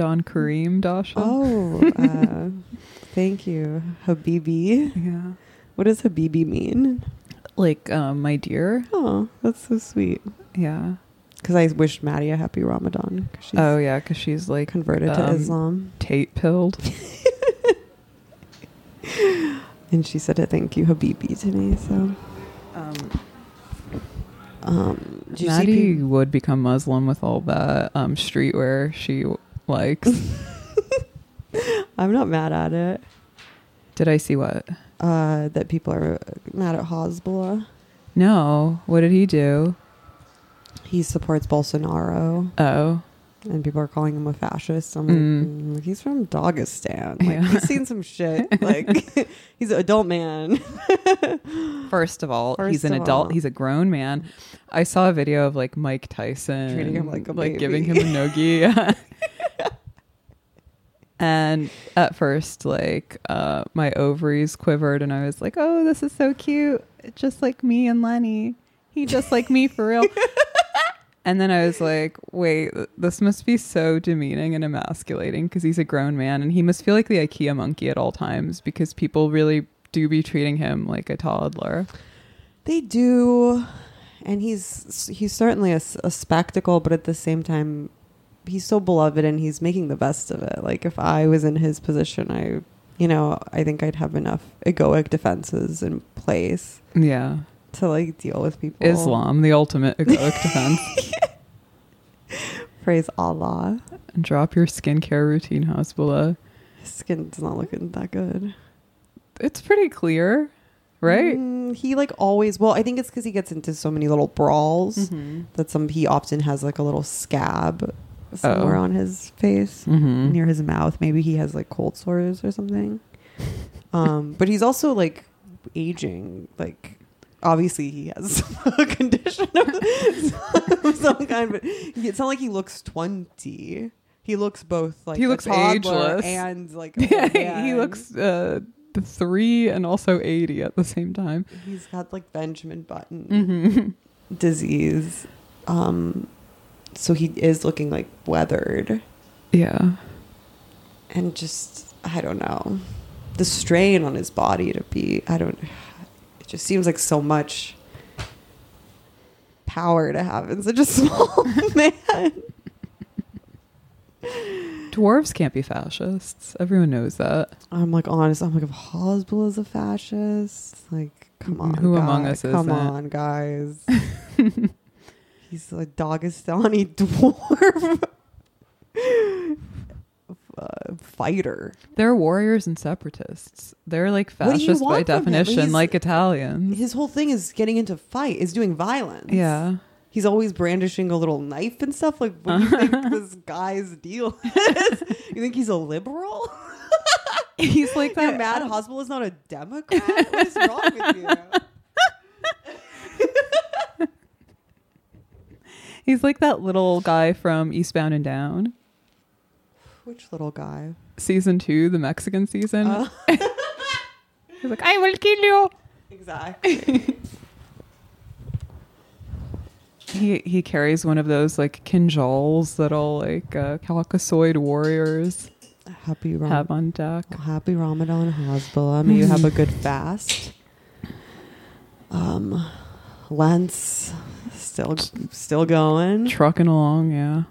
Ramadan Kareem, Dasha. Oh, uh, thank you, Habibi. Yeah. What does Habibi mean? Like, um, my dear. Oh, that's so sweet. Yeah. Because I wished Maddie a happy Ramadan. Oh, yeah, because she's like converted to um, Islam. Tate pilled. And she said a thank you, Habibi, to me. So, Um, um, did you see Maddie would become Muslim with all that um, streetwear she likes. I'm not mad at it. Did I see what? Uh, that people are mad at Hasbulla. No. What did he do? He supports Bolsonaro, Oh. and people are calling him a fascist. I'm Mm. like, mm, he's from Dagestan. Like, Yeah. he's seen some shit. Like, he's an adult man. First of all, First he's an adult. all. He's a grown man. I saw a video of like Mike Tyson Treating him like a like baby. giving him a noogie. And at first, like uh, my ovaries quivered, and I was like, "Oh, this is so cute! Just like me and Lenny. He just like me for real." And then I was like, wait, this must be so demeaning and emasculating because he's a grown man and he must feel like the IKEA monkey at all times because people really do be treating him like a toddler. They do, and he's he's certainly a spectacle, but at the same time, he's so beloved, and he's making the best of it. Like if I was in his position, I, you know, I think I'd have enough egoic defenses in place Yeah. to like deal with people. Islam, the ultimate egoic defense. praise Allah. And drop your skincare routine, Hasbullah. His skin's not looking that good, It's pretty clear, right? Mm, he like always. Well, I think it's because he gets into so many little brawls Mm-hmm. that some he often has like a little scab somewhere Oh. on his face. Mm-hmm. near his mouth. Maybe he has like cold sores or something. Um, but he's also like aging. Like obviously he has a condition of, some kind, but it's not like he looks twenty. He looks both like He a looks toddler ageless. and like a Yeah, he man. looks uh, three and also 80 at the same time. He's got like Benjamin Button Mm-hmm. disease. Um, so he is looking like weathered. Yeah. and just I don't know the strain on his body to be I don't it just seems like so much power to have in such a small man. Dwarves can't be fascists. Everyone knows that. I'm like honest. I'm like if Hasbulla is a fascist, like come on, Who among us Come isn't? on, guys. He's a Dagestani dwarf. Uh, fighter. They're warriors and separatists. They're like What do you fascist by want from him? definition, like Italians. His whole thing is getting into fight, is doing violence. Yeah. He's always brandishing a little knife and stuff. Like, what do you think this guy's deal is? You think he's a liberal? He's like Your that. mad hospital is not a Democrat? What is wrong with you? He's like that little guy from Eastbound and Down. Which little guy? Season two, the Mexican season. Uh, He's like, I will kill you. exactly. He he carries one of those like kinjals that all like uh, Caucasoid warriors Happy Ram- have on deck. Happy Ramadan Hasbulla. May you have a good fast. Um, Lent's still still going. Trucking along, yeah.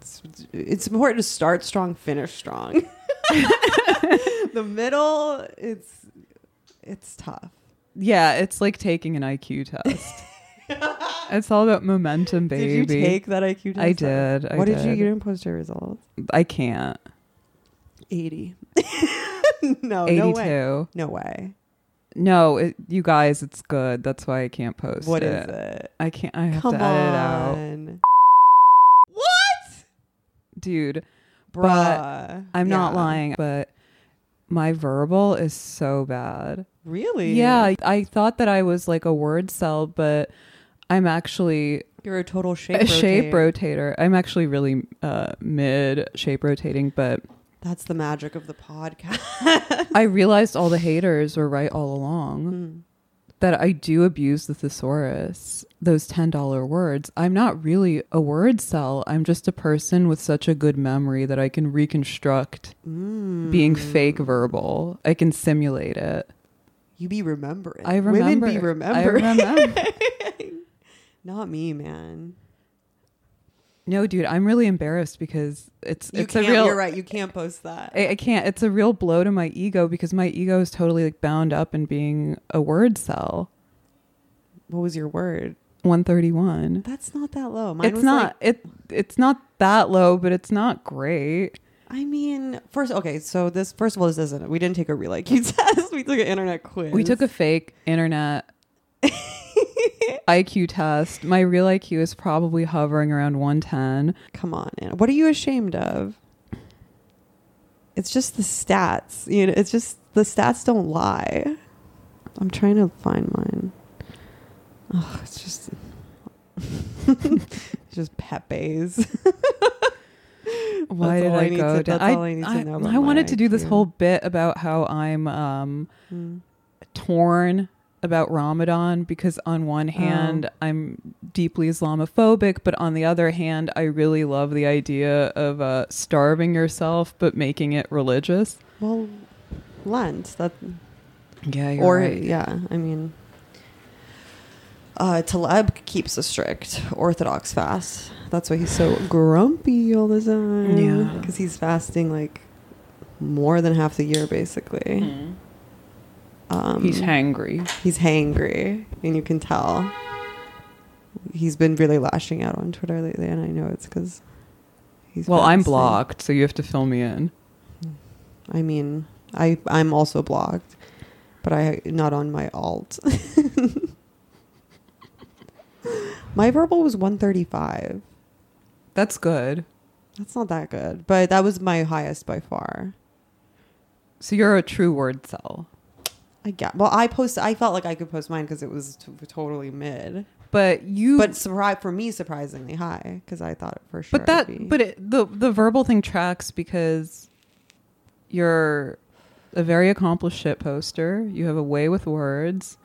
It's, it's important to start strong, finish strong. the middle, it's it's tough. Yeah, it's like taking an IQ test. it's all about momentum, baby. Did you take that IQ test? I did. I what did, you? did. You didn't post your results. I can't. Eighty. no, no way. No way. No, it, you guys, it's good. That's why I can't post What it. is it? I can't. I have Come to edit it out. What? dude. Bruh. I'm not lying, but my verbal is so bad. Really? Yeah, I thought that I was like a word cell, but I'm actually You're a total shape a shape rotator. I'm actually really uh, mid shape rotating, but That's the magic of the podcast. I realized all the haters were right all along. Hmm. that I do abuse the thesaurus, those $10 words. I'm not really a word cell. I'm just a person with such a good memory that I can reconstruct Mm. being fake verbal. I can simulate it. You be remembering. I remember. Women be I remember. remember. Not me, man. No, dude, I'm really embarrassed because it's You it's a real you're right. You can't post that. I, I can't. It's a real blow to my ego because my ego is totally like bound up in being a word cell. what was your word? 131. That's not that low. Mine it's was not like- it it's not that low, but it's not great. I mean, first, okay. So this, first of all, this isn't. We didn't take a real IQ test. We took an internet quiz. We took a fake internet IQ test. My real IQ is probably hovering around 110. Come on, Anna. What are you ashamed of? It's just the stats. You know, it's just the stats don't lie. I'm trying to find mine. Oh, it's just it's just Pepe's. Why did I, I go to- down? that's all I need to I, know I wanted to do this IQ. whole bit about how I'm um, Mm. torn about Ramadan because on one hand I'm deeply Islamophobic, but on the other hand I really love the idea of uh, starving yourself but making it religious. Well, Lent. That Yeah, you're or right. yeah, I mean, uh, Taleb keeps a strict Orthodox fast. That's why he's so grumpy all the time. Yeah. because he's fasting like more than half the year, basically. Mhm. Um, He's hangry. he's hangry, and you can tell. He's been really lashing out on Twitter lately, and I know it's because he's. Well, I'm blocked, so you have to fill me in. I mean, I I'm also blocked, but I not on my alt. my verbal was 135. That's good. That's not that good, but that was my highest by far. So you're a true word cell. I get. Well, I post. I felt like I could post mine because it was t- totally mid, But you but surprise for me surprisingly high because I thought it for sure. But that but it, the the verbal thing tracks because you're a very accomplished shit poster. You have a way with words.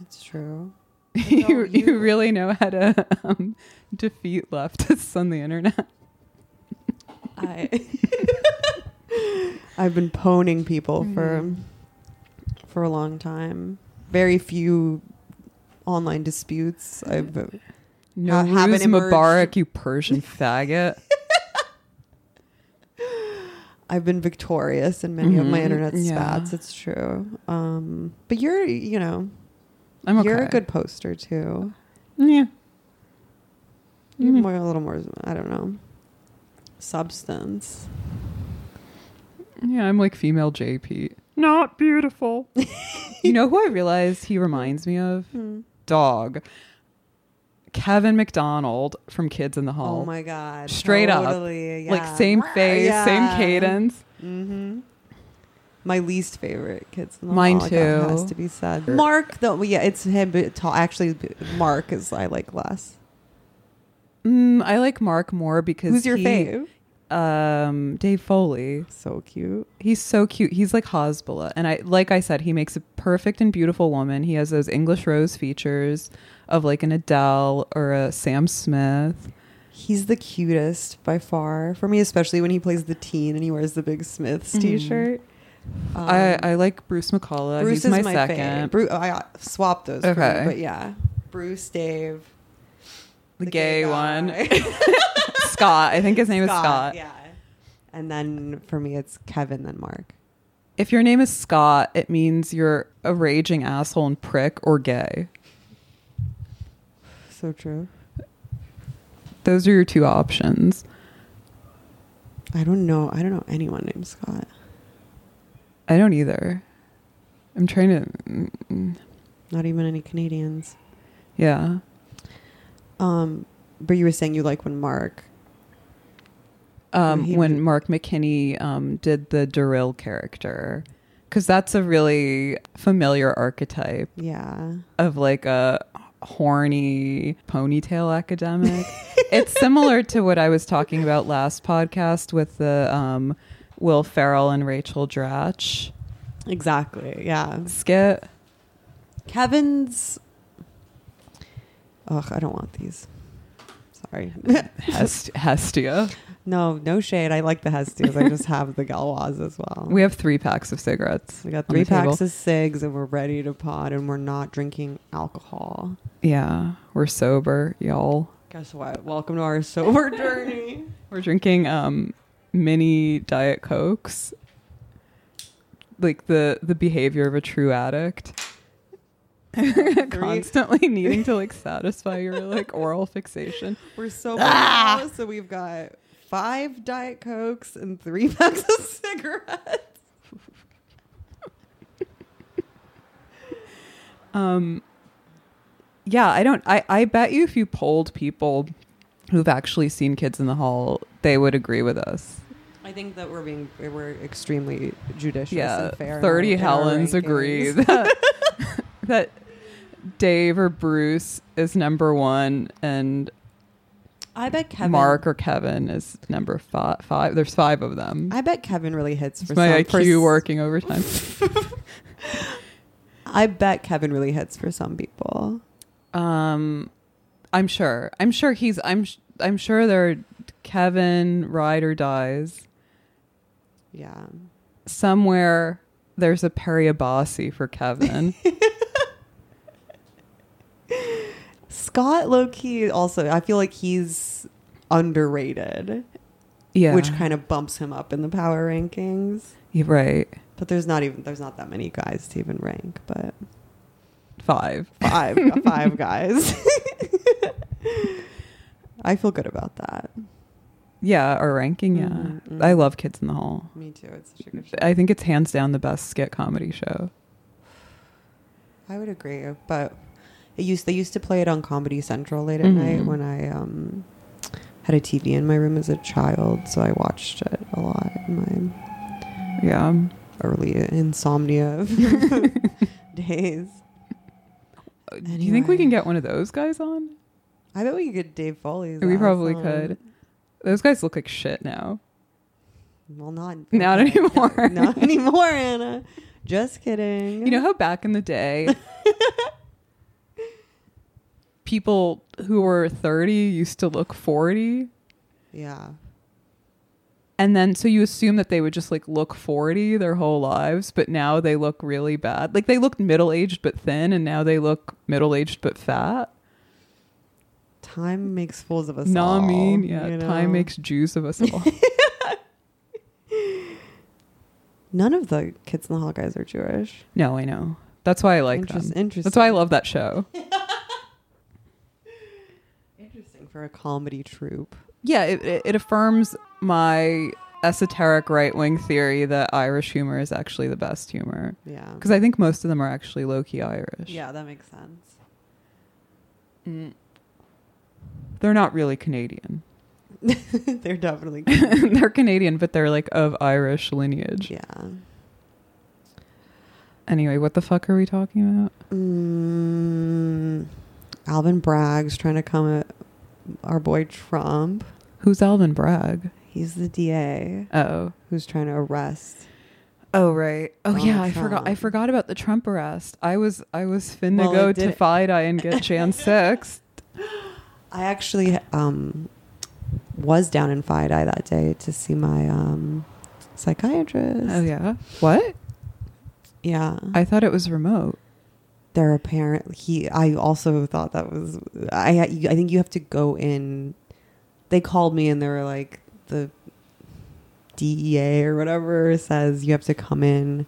it's true. you, you you- really know how to um, defeat leftists on the internet. I I've been poning people Mm. for a long time. Very few online disputes. I've No, Ha- haven't. Mubarak, you Persian faggot. I've been victorious in many of my Mhm, internet yeah. spats. It's true. Um, but you're you know I'm okay. you're a good poster too. Yeah. You're Mhm. more a little more. I don't know. Substance. Yeah, I'm like female JP. Not beautiful. you know who I realized he reminds me of? Hmm. Dog. Kevin McDonald from Kids in the Hall. Oh my god! Straight up. totally, Like same face, same cadence. Mm-hmm. My least favorite kids. In the Mine Hall, that has to be said. Mark, though, yeah, it's him. But ta- actually, Mark is I like less. Mm, I like Mark more because Who's your he- fave? Um, Dave Foley. So cute. He's so cute. He's like Hasbulla, and I like I said, he makes a perfect and beautiful woman. He has those English rose features of like an Adele or a Sam Smith. He's the cutest by far for me, especially when he plays the teen and he wears the big Smiths Mhm. T-shirt. Um, I I like Bruce McCulloch. Bruce He's is my, my, second. Bruce, I swapped those. Okay, Okay. but yeah, Bruce, Dave, the, gay, one. Scott. I think his name is Scott. Yeah, and then for me, it's Kevin, then Mark. If your name is Scott, it means you're a raging asshole and prick or gay. So true. Those are your two options. I don't know. I don't know anyone named Scott. I don't either. I'm trying to. mm, mm, Not even any Canadians. Yeah. Um, but you were saying you like when Mark. Um, He when Mark McKinney um, did the Durrell character, because that's a really familiar archetype Yeah. of like a horny ponytail academic. it's similar to what I was talking about last podcast with the um, Will Ferrell and Rachel Dratch Exactly. Yeah. skit. Kevin's. Ugh, I don't want these. Sorry. Hest- Hestia. no, no shade. I like the Hestias. I just have the Gauloises as well. We have three packs of cigarettes. We got on three the table. packs of cigs and we're ready to pod and we're not drinking alcohol. Yeah, we're sober, y'all. Guess what? Welcome to our sober journey. We're drinking um mini diet cokes. Like the the behavior of a true addict. Constantly needing to like satisfy your like oral fixation. We're so Ah! so we've got five Diet Cokes and three packs of cigarettes. Um yeah, I don't I I bet you if you polled people who've actually seen kids in the hall, they would agree with us. I think that we're being we're extremely judicious yeah, and fair. 30 our- in our Helens agree that, that Dave or Bruce is number one and I bet Kevin. Mark or Kevin is number five. five. There's five of them. I bet Kevin really hits It's for my some. IQ working overtime. I bet Kevin really hits for some people. um, I'm sure. I'm sure he's. I'm. sh- I'm sure there. Are Kevin ride or dies Yeah. somewhere. There's a Periabasi for Kevin. Scott low key also I feel like he's underrated, yeah, which kind of bumps him up in the power rankings. You're right. But there's not even there's not that many guys to even rank, but Five. five five guys. I feel good about that. Yeah, our ranking. Yeah, Mhm, mhm. I love Kids in the Hall. Me too. It's such a good show. I think it's hands down the best skit comedy show. I would agree, but it used they used to play it on Comedy Central late at Mhm. night when I um had a TV in my room as a child, so I watched it a lot in my Yeah. early insomnia days. Do you think we can get one of those guys on? I bet we could get Dave Foley's. We probably on. could. Those guys look like shit now. Well, not Not anymore. Not anymore, Anna. Just kidding. You know how back in the day, people who were 30 used to look 40? Yeah. And then, so you assume that they would just like look 40 their whole lives, but now they look really bad. Like they looked middle aged but thin, and now they look middle aged but fat. Time makes fools of us No, all. I mean, yeah, you time makes Jews of us all. None of the kids in the hall guys are Jewish. no, I know. That's why I like Interest- them. Interesting. That's why I love that show. For a comedy troupe. Yeah, it, it, it affirms my esoteric right wing theory that Irish humor is actually the best humor. Yeah. Because I think most of them are actually low key Irish. Yeah, that makes sense. Mm. They're not really Canadian. They're definitely. they're Canadian, but they're like of Irish lineage. yeah. Anyway, what the fuck are we talking about? Mm, Alvin Bragg's trying to come at our boy Trump. Who's Alvin Bragg? He's the DA Oh. who's trying to arrest. Oh right. Oh Donald yeah, I forgot. I forgot about the Trump arrest. I was I was finna Well, go to FIDI and get Jan six. I actually um, was down in FIDI that day to see my um, psychiatrist. Oh yeah. What? Yeah. I thought it was remote. They're apparent he i also thought that was i i think you have to go in they called me and they were like the dea or whatever says you have to come in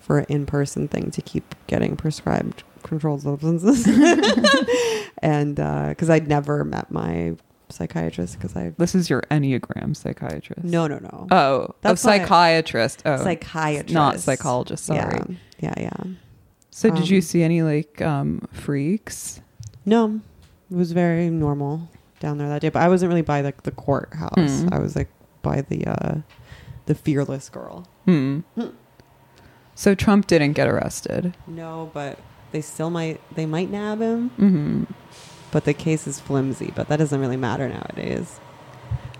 for an in-person thing to keep getting prescribed controlled substances and uh, because i'd never met my psychiatrist because i This is your Enneagram psychiatrist. no no no Oh, That's psychiatrist. Oh, psychiatrist not psychologist. Sorry. yeah yeah yeah So, did you Um, see any like um freaks? No, it was very normal down there that day. But I wasn't really by like the courthouse. Mm. I was like by the uh the fearless girl. Hmm. Hmm. So Trump didn't get arrested. No, but they still might they might nab him. hmm But the case is flimsy. But that doesn't really matter nowadays.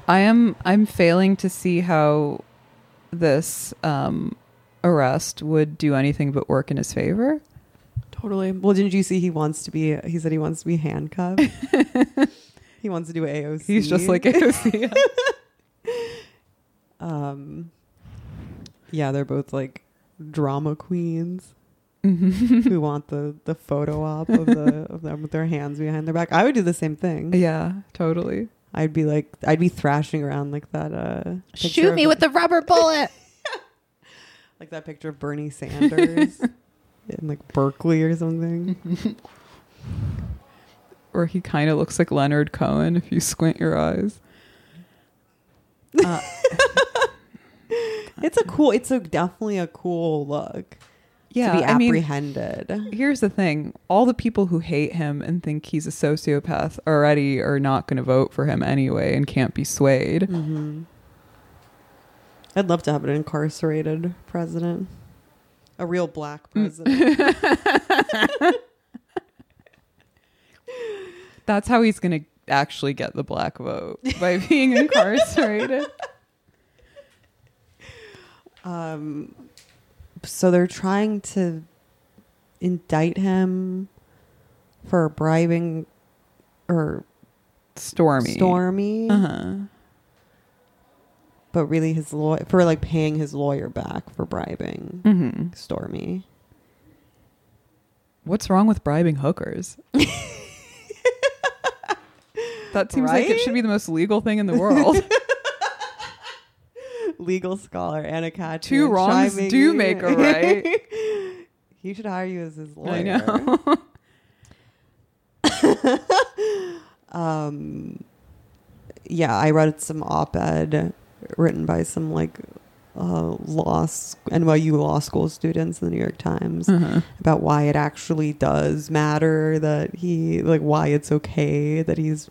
I am. I'm failing to see how this um arrest would do anything but work in his favor. Totally. Well, didn't you see he wants to be? He said he wants to be handcuffed. he wants to do AOC. He's just like AOC. um, yeah, they're both like drama queens Mhm. who want the the photo op of the of them with their hands behind their back. I would do the same thing. yeah, totally. I'd be like, I'd be thrashing around like that. Uh, picture with the rubber bullet. Like that picture of Bernie Sanders in like Berkeley or something. or he kind of looks like Leonard Cohen if you squint your eyes. Uh, It's a cool. It's a definitely a cool look. yeah, to be I mean, here's the thing: all the people who hate him and think he's a sociopath already are not going to vote for him anyway and can't be swayed. mm-hmm. I'd love to have an incarcerated president, a real black president. That's how he's going to actually get the black vote by being incarcerated. um, so they're trying to indict him for bribing or Stormy. Stormy, Uh huh. But really his lawyer for like paying his lawyer back for bribing hmm Stormy. What's wrong with bribing hookers? that seems like it should be the most legal thing in the world. Legal scholar Anna Katch. Two wrongs do in. make a right. he should hire you as his lawyer. I know. um yeah i read some op-ed written by some like uh law nyu law school students in the new york times Uh-huh. about why it actually does matter that he like why it's okay that he's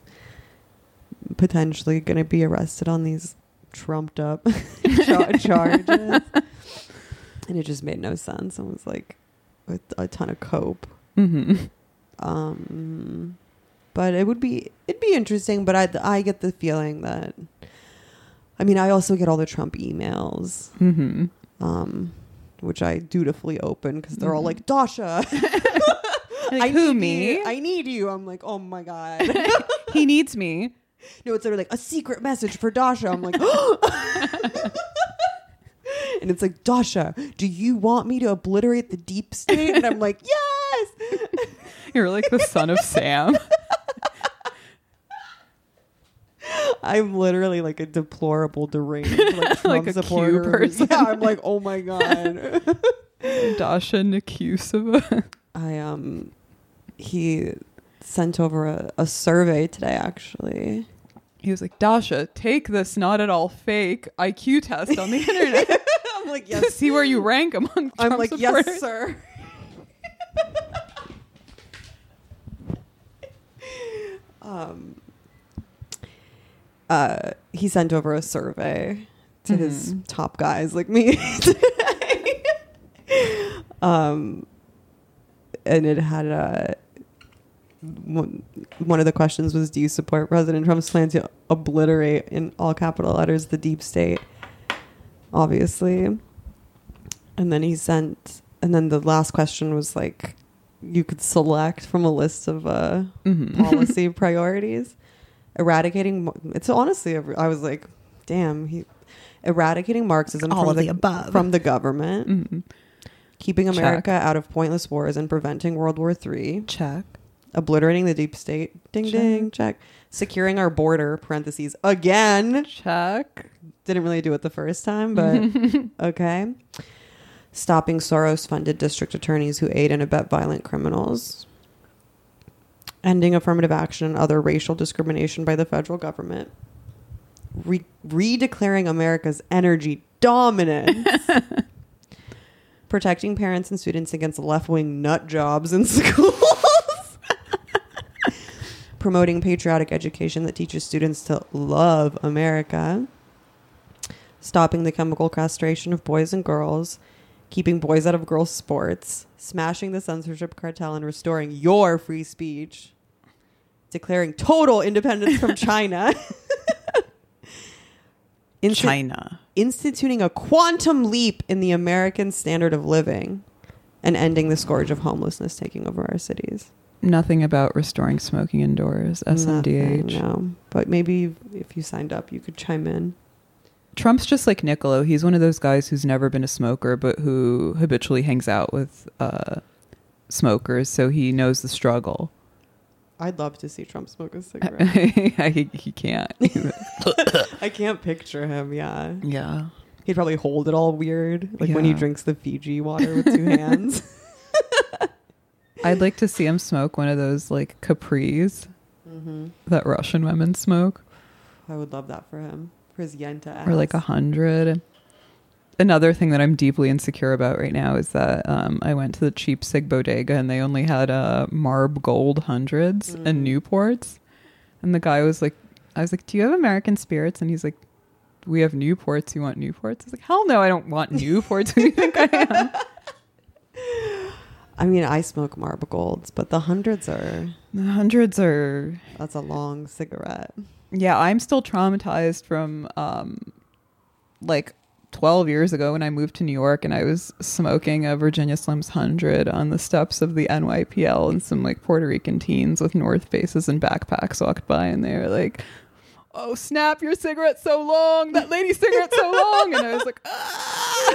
potentially going to be arrested on these trumped up char- charges. And it just made no sense and was like a, a ton of cope. Hmm um but it would be it'd be interesting but i i get the feeling that i mean i also get all the trump emails hmm um which i dutifully open because they're all Mhm. like dasha Like, who, me? you. i need you i'm like oh my god he needs me. no it's literally like a secret message for dasha i'm like and it's like dasha do you want me to obliterate the deep state and i'm like yes You're like the son of Sam. I'm literally like a deplorable deranged like Trump Like a Q supporter. person. Yeah, I'm like, oh my god. Dasha Nekrasova. I um, he sent over a, a survey today. Actually, He was like, Dasha, take this not at all fake IQ test on the internet I'm like, to yes. see where you rank among Trump I'm like, supporters. yes, sir. um, uh, he sent over a survey to his Mhm. top guys like me um, and it had a. One, one of the questions was Do you support President Trump's plan to obliterate, in all capital letters, the deep state? Obviously. And then he sent, and then the last question was like, you could select from a list of uh, Mhm. policy priorities. Eradicating, it's honestly, I was like, damn, he, eradicating Marxism All from of the above. from the government, Mhm. keeping Check. America out of pointless wars and preventing World War III, Check. obliterating the deep state, ding ding, check, securing our border, parentheses, again, Check. didn't really do it the first time, but okay. Stopping Soros funded district attorneys who aid and abet violent criminals. Ending affirmative action and other racial discrimination by the federal government. Re- redeclaring America's energy dominance. Protecting parents and students against left wing nut jobs in schools. Promoting patriotic education that teaches students to love America stopping the chemical castration of boys and girls, keeping boys out of girls' sports, smashing the censorship cartel, and restoring your free speech, declaring total independence from China, Insti- China. instituting a quantum leap in the American standard of living, and ending the scourge of homelessness taking over our cities. Nothing about restoring smoking indoors. SMDH. Nothing, no, but maybe if you signed up, you could chime in. Trump's just like Niccolo. He's one of those guys who's never been a smoker, but who habitually hangs out with uh, smokers, so he knows the struggle. I'd love to see Trump smoke a cigarette. he, he can't. I can't picture him. Yeah, yeah. he'd probably hold it all weird, like when he Yeah. drinks the Fiji water with two hands. I'd like to see him smoke one of those like capris mm-hmm. that Russian women smoke, I would love that for him, for his yenta ass. or like a hundred. Another thing that I'm deeply insecure about right now is that um, I went to the cheap Sig Bodega and they only had uh, Marb Gold hundreds and Mm. Newports, and the guy was like, "I was like, do you have American spirits?" And he's like, "We have Newports. You want Newports?" I was like, "Hell no, I don't want Newports. Who do you think I am?" I mean, I smoke Marb golds, but the hundreds are The hundreds are that's a long cigarette. Yeah, I'm still traumatized from um like 12 years ago when I moved to New York and I was smoking a Virginia Slims 100 on the steps of the NYPL and some like Puerto Rican teens with North Faces and backpacks walked by and they were like, "Oh, snap, your cigarette's so long. That lady's cigarette's so long." And I was like, "Ah."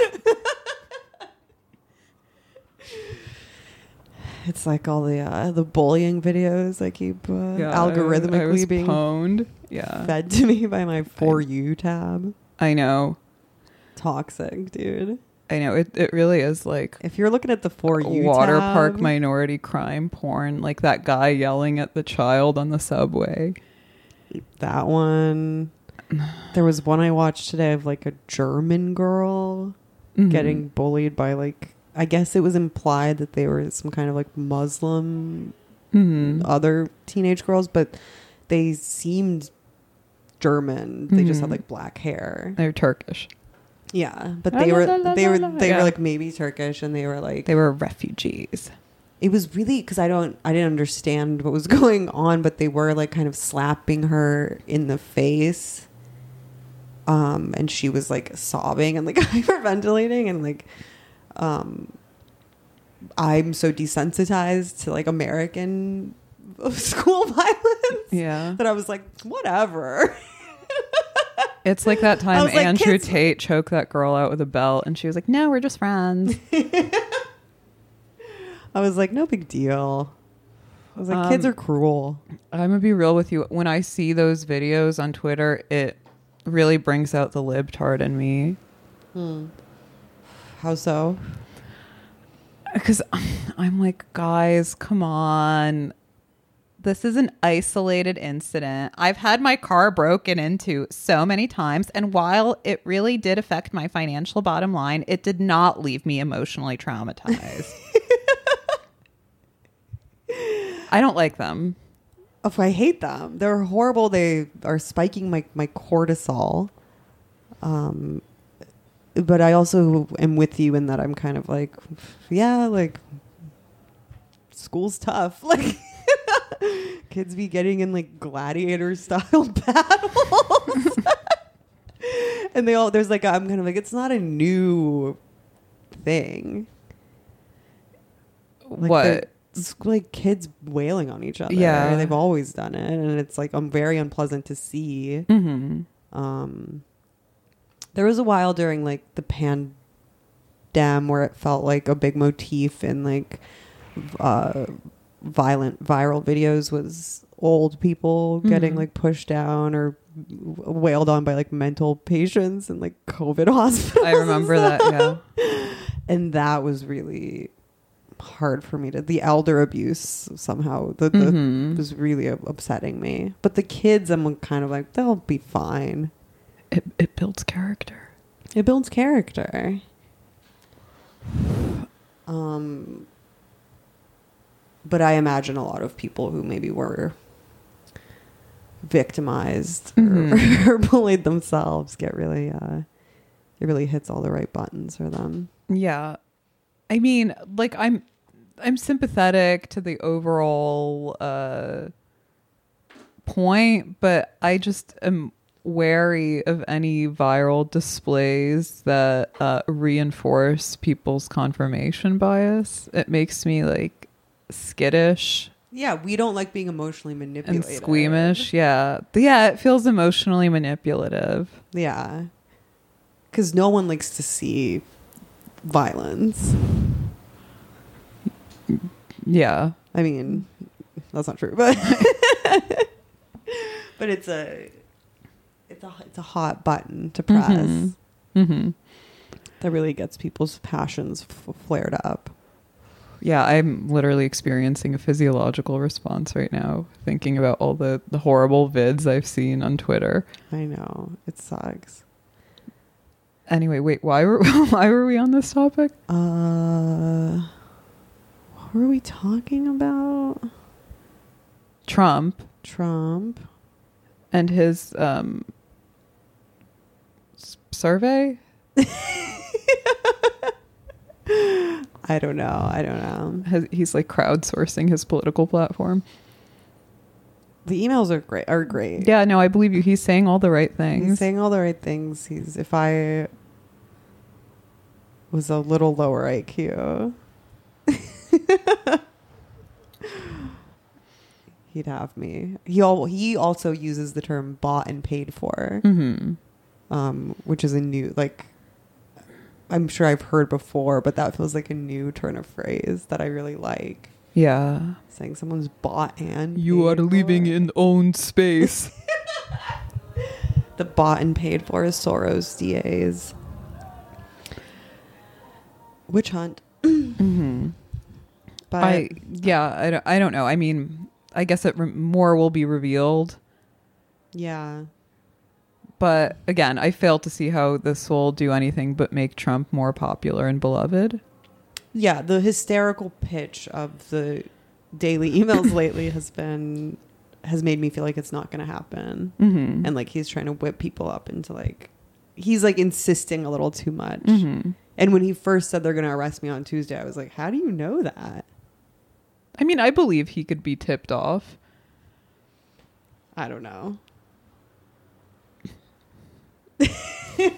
It's like all the uh, the bullying videos I keep uh, Yeah, I- I algorithmically was being pwned. Yeah. fed to me by my for you tab. I know. Toxic, dude. I know it it really is like If you're looking at the for you water tab, park minority crime porn, like that guy yelling at the child on the subway. that one. There was one I watched today of like a German girl Mhm. getting bullied by like I guess it was implied that they were some kind of like Muslim Mhm. other teenage girls, but they seemed German. They just had Mhm. like black hair. they're Turkish. Yeah, but they were la, la, they were they Yeah. were like maybe Turkish, and they were like They were refugees. it was really because I don't I didn't understand what was going on, but they were like kind of slapping her in the face. Um, and she was like sobbing and like hyperventilating and like um I'm so desensitized to like American school violence Yeah. that I was like, whatever. It's like that time like, Andrew kids- Tate choked that girl out with a belt and she was like, No, we're just friends. I was like, no big deal. I was like, kids Um, are cruel. I'm gonna be real with you. When I see those videos on Twitter, it really brings out the libtard in me. How so? because I'm like, guys, come on. This is an isolated incident. I've had my car broken into so many times. And while it really did affect my financial bottom line, it did not leave me emotionally traumatized. I don't like them. Oh, I hate them. They're horrible. They are spiking my, my cortisol. Um, but I also am with you in that I'm kind of like, yeah, like school's tough. Like kids be getting in like gladiator style battles. and they all there's like I'm kind of like it's not a new thing. Like what? it's like kids wailing on each other. Yeah. they've always done it, and it's like I'm very unpleasant to see. hmm Um, there was a while during like the pandem where it felt like a big motif in like uh, violent viral videos was old people getting Mhm. like pushed down or wailed on by like mental patients and like COVID hospitals. I remember that. Yeah. and that was really hard for me to the elder abuse somehow the, the Mhm. was really upsetting me but the kids i'm kind of like they'll be fine It, it builds character. it builds character um but i imagine a lot of people who maybe were victimized or, Mhm. or bullied themselves get really uh it really hits all the right buttons for them Yeah. I mean, like I'm I'm sympathetic to the overall uh point, but I just am wary of any viral displays that uh, reinforce people's confirmation bias. It makes me like skittish Yeah, we don't like being emotionally and manipulated. squeamish. Yeah. Yeah, it feels emotionally manipulative. Yeah. Because no one likes to see violence. Yeah. I mean, that's not true, but but it's a it's a it's a hot button to press Mhm. Mm-hmm. that really gets people's passions f- flared up. Yeah, I'm literally experiencing a physiological response right now, thinking about all the, the horrible vids I've seen on Twitter. I know it sucks. Anyway, wait, why were why were we on this topic? Uh, what were we talking about? Trump Trump. and his um survey. I don't know. I don't know. Has, he's like crowdsourcing his political platform. The emails are great. Are great. Yeah, no, I believe you. He's saying all the right things. He's saying all the right things. He's if I was a little lower IQ, he'd have me. He all he also uses the term bought and paid for, hmm um, which is a new like. I'm sure I've heard before, but that feels like a new turn of phrase that I really like. Yeah. Saying someone's bought and You are living for. in own space. the bought and paid for is Soros DAs. Witch hunt. hmm But I yeah, I don't, I don't know. I mean, I guess it re- more will be revealed, yeah. But again, I fail to see how this will do anything but make Trump more popular and beloved. Yeah, the hysterical pitch of the daily emails lately has been has made me feel like it's not going to happen. Mm-hmm. And like he's trying to whip people up into like he's like insisting a little too much. hmm And when he first said they're going to arrest me on Tuesday, I was like, "How do you know that?" I mean, I believe he could be tipped off. I don't know.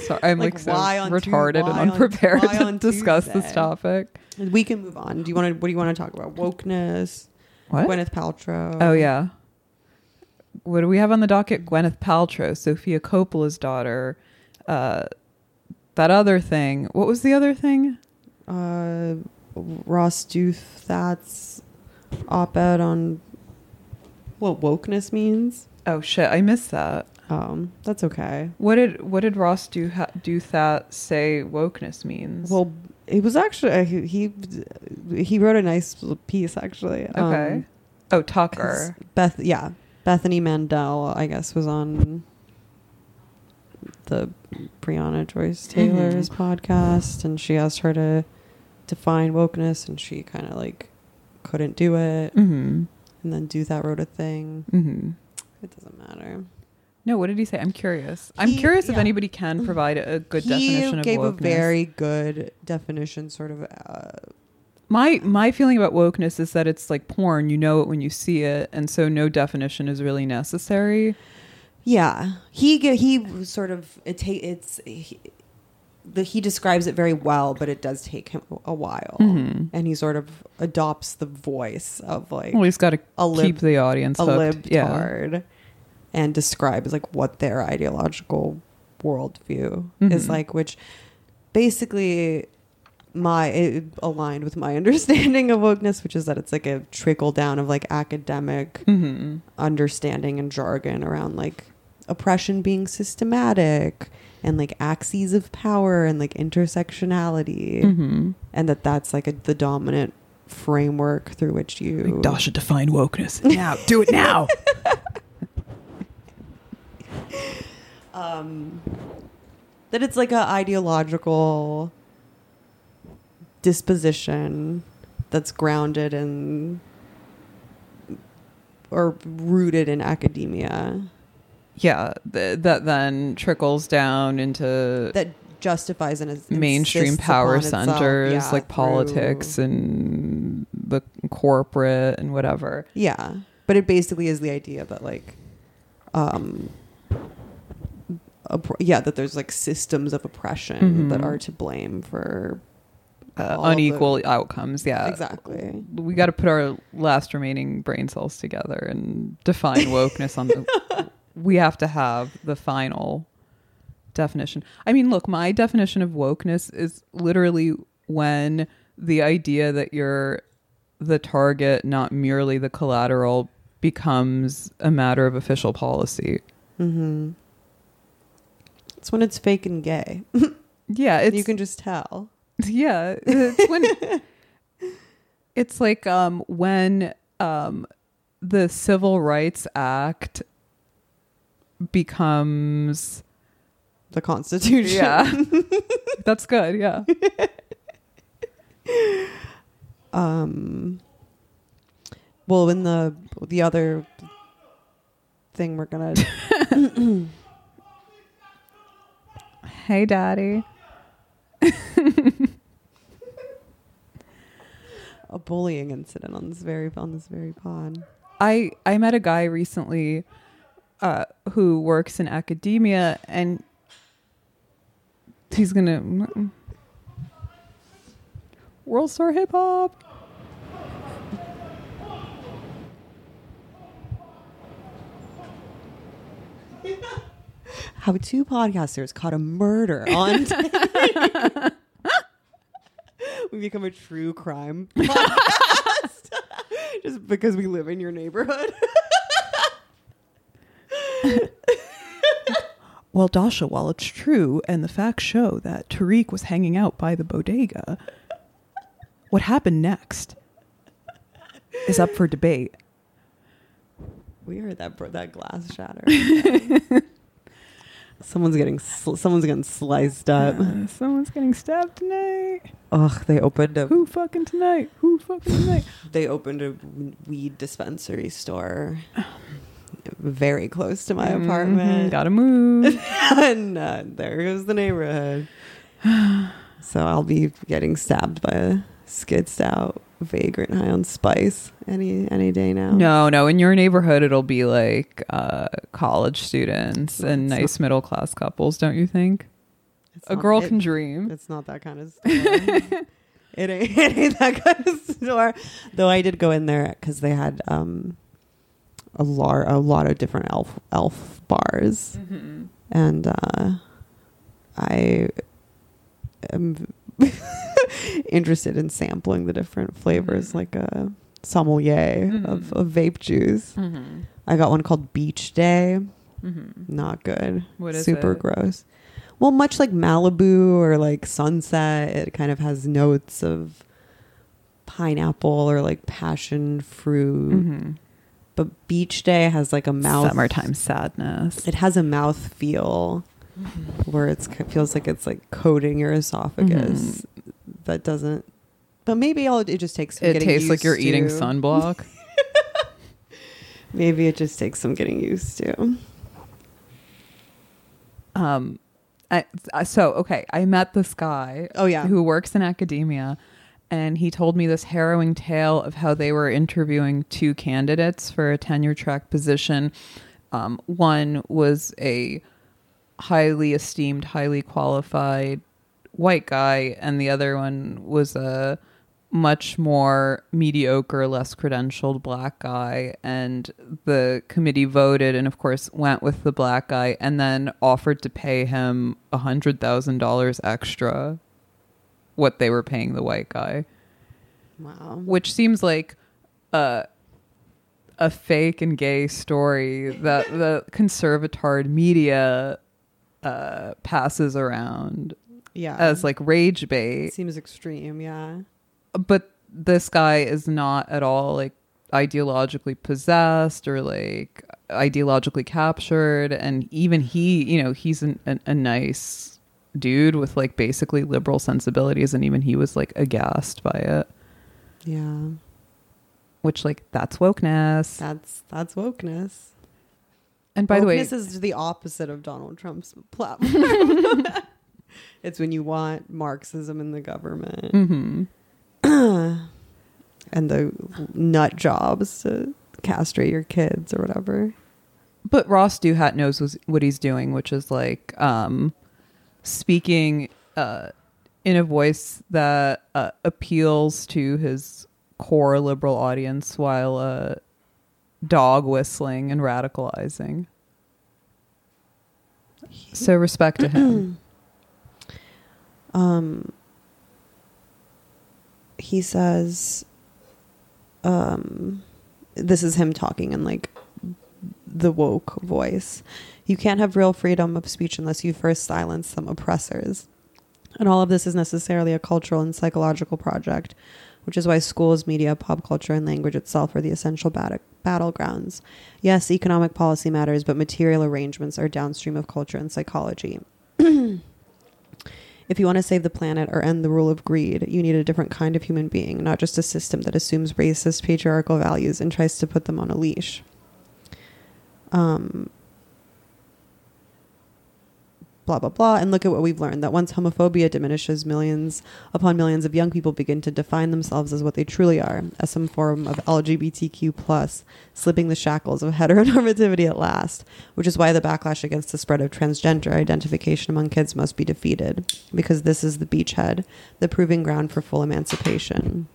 Sorry, I'm like, Like, so why on Tu- retarded why and unprepared to discuss this topic. We can move on. Do you want to what do you want to talk about? Wokeness, What? Gwyneth Paltrow. Oh yeah. What do we have on the docket? Gwyneth Paltrow, Sofia Coppola's daughter. Uh, that other thing. What was the other thing? uh, Ross Douthat's op-ed on what wokeness means. Oh shit, I missed that. Um, that's okay. What did what did Ross do ha- do that say wokeness means? Well, it was actually uh, he he, wrote a nice piece actually. okay. Um, oh Tucker. Beth, yeah, Bethany Mandel, I guess, was on the Brianna Joyce Taylor's podcast, and she asked her to define wokeness, and she kind of like couldn't do it. Mm-hmm. And then Douthat wrote a thing. Mm-hmm. It doesn't matter. No, what did he say? I'm curious. I'm He- curious if yeah. anybody can provide a, good definition of wokeness. He gave wokeness. a very good definition, sort of. Uh, my my feeling about wokeness is that it's like porn. You know it when you see it, and so no definition is really necessary. yeah, he ge- he sort of it ta- it's he, the, he describes it very well, but it does take him a while, Mhm. and he sort of adopts the voice of like Well, he's got to a lib- keep the audience a hooked. Yeah. libtard and describes like what their ideological worldview is Mhm. like, which basically my it aligned with my understanding of wokeness, which is that it's like a trickle down of like academic hmm understanding and jargon around like oppression being systematic and like axes of power and like intersectionality hmm and that that's like a, the dominant framework through which you Like Dasha define wokeness now. Do it now. um, that it's like an ideological disposition that's grounded in or rooted in academia yeah, th- that then trickles down into that justifies and is, mainstream power upon itself, centers yeah, like through- politics and the corporate and whatever. yeah but it basically is the idea that like um yeah that there's like systems of oppression that Mhm. are to blame for uh, all the- unequal outcomes. Yeah, exactly we got to put our last remaining brain cells together and define wokeness on the. we have to have the final definition. I mean, look, my definition of wokeness is literally when the idea that you're the target, not merely the collateral, becomes a matter of official policy. Mm-hmm. it's when it's fake and gay. Yeah, it's you can just tell. Yeah it's when it's like um when um the civil rights act becomes the constitution. Yeah. That's good yeah. Um well in the the other thing we're gonna hey daddy. A bullying incident on this very on this very pod. I i met a guy recently uh who works in academia and he's gonna world star hip hop how two podcasters caught a murder on tape. we become a true crime podcast just because we live in your neighborhood Well, Dasha, while it's true and the facts show that Tariq was hanging out by the bodega, what happened next is up for debate. We heard that bro- that glass shatter someone's getting sl- someone's getting sliced up someone's getting stabbed tonight. ugh they opened a Who fucking tonight? Who fucking tonight? they opened a weed dispensary store very close to my Mhm, apartment Gotta move. and uh, there goes the neighborhood so i'll be getting stabbed by a skid stout vagrant high on spice any any day now no, no. In your neighborhood, it'll be like uh, college students and it's nice middle class couples, don't you think? A not- girl it- can dream. It's not that kind of store. it, ain't, it ain't that kind of store. Though I did go in there because they had um, a lot a lot of different elf elf bars, Mhm. and uh, I am interested in sampling the different flavors, Mhm. like a sommelier of, Mhm. of vape juice. Mhm. I got one called Beach Day. Mhm. Not good. What is Super it? gross. Well, much like Malibu or like Sunset, it kind of has notes of pineapple or like passion fruit. Mhm. But Beach Day has like a mouth. Summertime sadness. It has a mouth feel where it's, it feels like it's like coating your esophagus. That doesn't. But maybe all it just takes. It tastes like you're eating sunblock. Maybe it just takes some getting used to. um, I, I- so okay, I met this guy Oh yeah. who works in academia, and he told me this harrowing tale of how they were interviewing two candidates for a tenure track position. Um, one was a highly esteemed, highly qualified white guy, and the other one was a much more mediocre, less credentialed black guy. And the committee voted and, of course, went with the black guy and then offered to pay him a $100,000 extra what they were paying the white guy, Wow. which seems like a, a fake and gay story that the conservatard media uh, passes around Yeah. as like rage bait seems extreme. Yeah. but this guy is not at all like ideologically possessed or like ideologically captured and even he you know he's an, an, a nice dude with like basically liberal sensibilities and even he was like aghast by it Yeah. which like that's wokeness That's that's wokeness. And by the way this is the opposite of Donald Trump's platform. it's when you want Marxism in the government mhm. and the nut jobs to castrate your kids or whatever. But Ross Douthat knows what he's doing, which is like um, speaking uh, in a voice that uh, appeals to his core liberal audience while uh, dog whistling and radicalizing. So respect to him. um he says um this is him talking in like the woke voice you can't have real freedom of speech unless you first silence some oppressors and all of this is necessarily a cultural and psychological project which is why schools media pop culture and language itself are the essential bat- battlegrounds yes economic policy matters but material arrangements are downstream of culture and psychology if you want to save the planet or end the rule of greed, you need a different kind of human being, not just a system that assumes racist patriarchal values and tries to put them on a leash. Um, blah, blah, blah. And look at what we've learned that once homophobia diminishes, millions upon millions of young people begin to define themselves as what they truly are, as some form of LGBTQ, plus, slipping the shackles of heteronormativity at last, which is why the backlash against the spread of transgender identification among kids must be defeated, because this is the beachhead, the proving ground for full emancipation.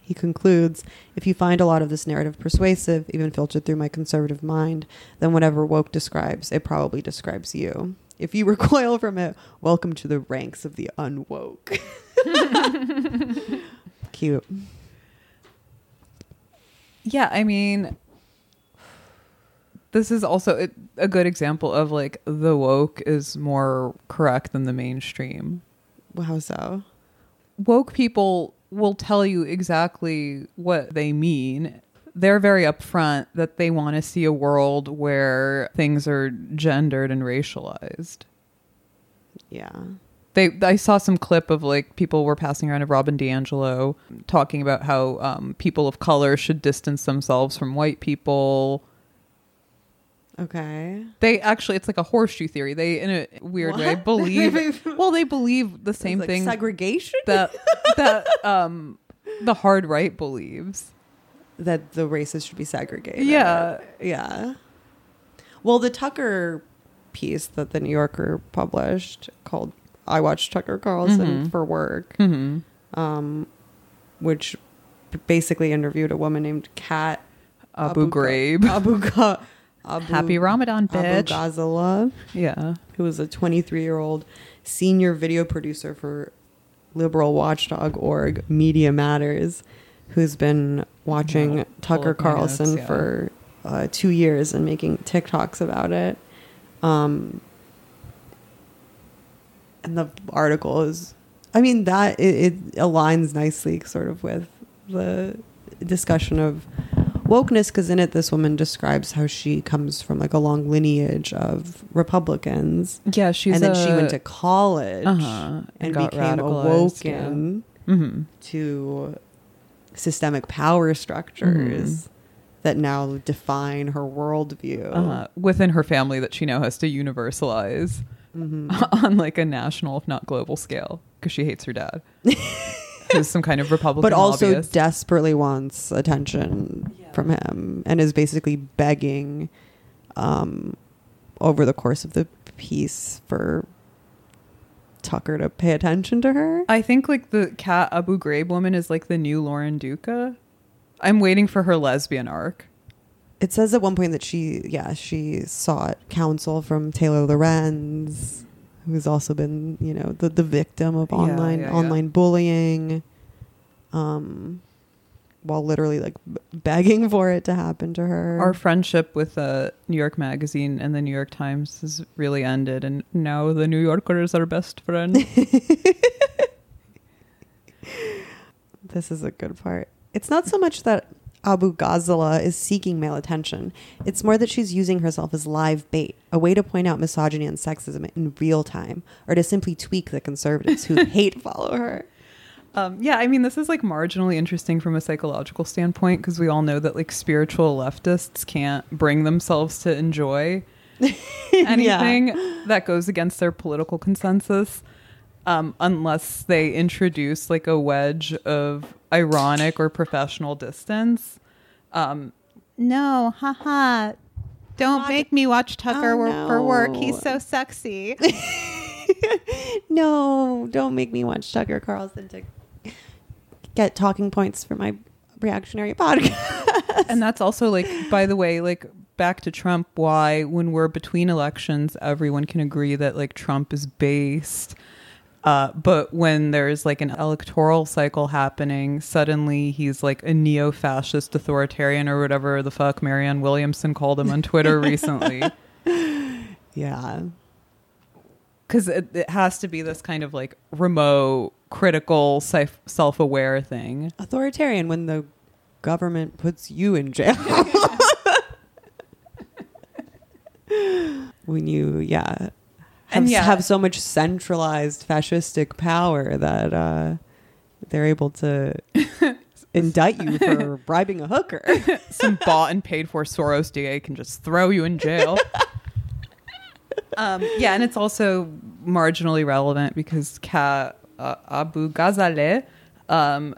He concludes If you find a lot of this narrative persuasive, even filtered through my conservative mind, then whatever woke describes, it probably describes you. If you recoil from it, welcome to the ranks of the unwoke. Cute. Yeah, I mean, this is also a, good example of like the woke is more correct than the mainstream. How so? Woke people will tell you exactly what they mean. They're very upfront that they want to see a world where things are gendered and racialized. Yeah. They, I saw some clip of like people were passing around of Robin DiAngelo talking about how um, people of color should distance themselves from white people. Okay. They actually, it's like a horseshoe theory. They, in a weird way, believe. well, they believe the same Like thing Segregation? that that um the hard right believes. That the races should be segregated. Yeah. Yeah. Well, the Tucker piece that the New Yorker published called I Watched Tucker Carlson Mhm. for Work, Mm-hmm. um, which basically interviewed a woman named Kat Abu Ga- Ghraib. Abu, Ga- Abu Happy Ramadan, Abu bitch. Ghazala, yeah. who was a 23 year old senior video producer for liberal watchdog org Media Matters, who's been watching Tucker Carlson notes, yeah. for uh, two years and making TikToks about it. Um, and the article is, I mean, that it, it aligns nicely sort of with the discussion of wokeness because in it this woman describes how she comes from like a long lineage of republicans Yeah, she's and then she went to college uh-huh, and, got became awoken yeah. Mhm. to systemic power structures Mhm. that now define her worldview Uh, within her family that she now has to universalize Mhm. on like a national, if not global scale, because she hates her dad, who's some kind of Republican. but also lobbyist. desperately wants attention from him and is basically begging um, over the course of the piece for Tucker to pay attention to her. I think like the Kat Abu Ghraib woman is like the new Lauren Duca. I'm waiting for her lesbian arc. It says at one point that she, yeah, she sought counsel from Taylor Lorenz, who's also been, you know, the, the victim of online yeah, yeah. online bullying, um, while literally like begging for it to happen to her. Our friendship with uh, New York Magazine and the New York Times has really ended, and now the New Yorker is our best friend. this is a good part. It's not so much that Abughazaleh is seeking male attention. It's more that she's using herself as live bait, a way to point out misogyny and sexism in real time, or to simply tweak the conservatives who hate follow her. Um, yeah, I mean, this is like marginally interesting from a psychological standpoint because we all know that like spiritual leftists can't bring themselves to enjoy anything that goes against their political consensus um, unless they introduce like a wedge of ironic or professional distance. Um, no, haha. Don't make me watch Tucker Oh, work for work. He's so sexy. no, don't make me watch Tucker Carlson to get talking points for my reactionary podcast. and that's also like, by the way, like back to Trump, why when we're between elections, everyone can agree that like Trump is based. Uh, but when there's like an electoral cycle happening, suddenly he's like a neo fascist authoritarian or whatever the fuck Marianne Williamson called him on Twitter recently. yeah. because it, it has to be this kind of like remote critical self self-aware thing Authoritarian when the government puts you in jail. when you, yeah. Have, And yeah. have so much centralized fascistic power that uh, they're able to indict you for bribing a hooker. some bought and paid for soros da can just throw you in jail um, yeah and it's also marginally relevant because Ka uh, Abughazaleh um,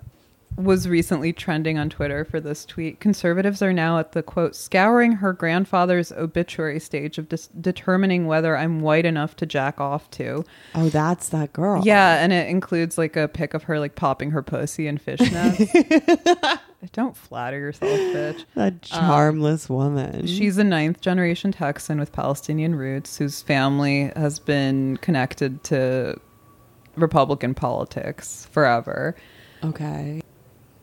was recently trending on Twitter for this tweet. Conservatives are now at the quote, scouring her grandfather's obituary stage of dis- determining whether I'm white enough to jack off to. Oh, that's that girl. Yeah, and it includes like a pic of her like popping her pussy in fishnets. Don't flatter yourself, bitch. That charmless woman. She's a ninth generation Texan with Palestinian roots whose family has been connected to Republican politics forever. okay.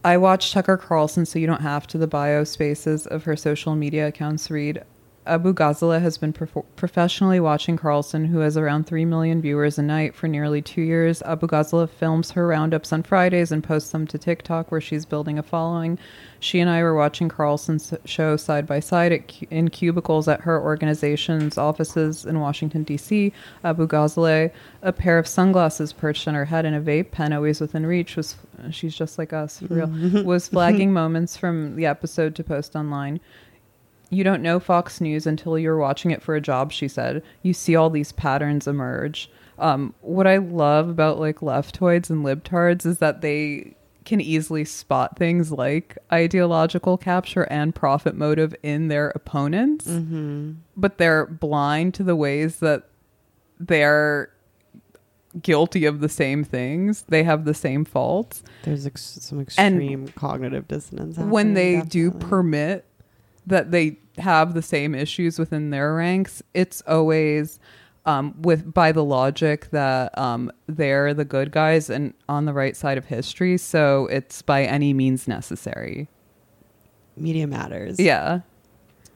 I watched Tucker Carlson, so you don't have to. The bio spaces of her social media accounts read Abughazaleh has been prof- professionally watching Carlson, who has around 3 million viewers a night, for nearly two years. Abughazaleh films her roundups on Fridays and posts them to TikTok, where she's building a following. She and I were watching Carlson's show side by side at, in cubicles at her organization's offices in Washington, D.C. Abughazaleh, a pair of sunglasses perched on her head and a vape pen always within reach, was she's just like us, for real, mm-hmm. was flagging moments from the episode to post online. You don't know Fox News until you're watching it for a job, she said. You see all these patterns emerge. Um, what I love about like leftoids and libtards is that they can easily spot things like ideological capture and profit motive in their opponents, but they're blind to the ways that they're guilty of the same things. They have the same faults. There's ex- some extreme cognitive dissonance. when they do permit that they have the same issues within their ranks, it's always um, with by the logic that um, they're the good guys and on the right side of history. So it's by any means necessary. media matters. Yeah.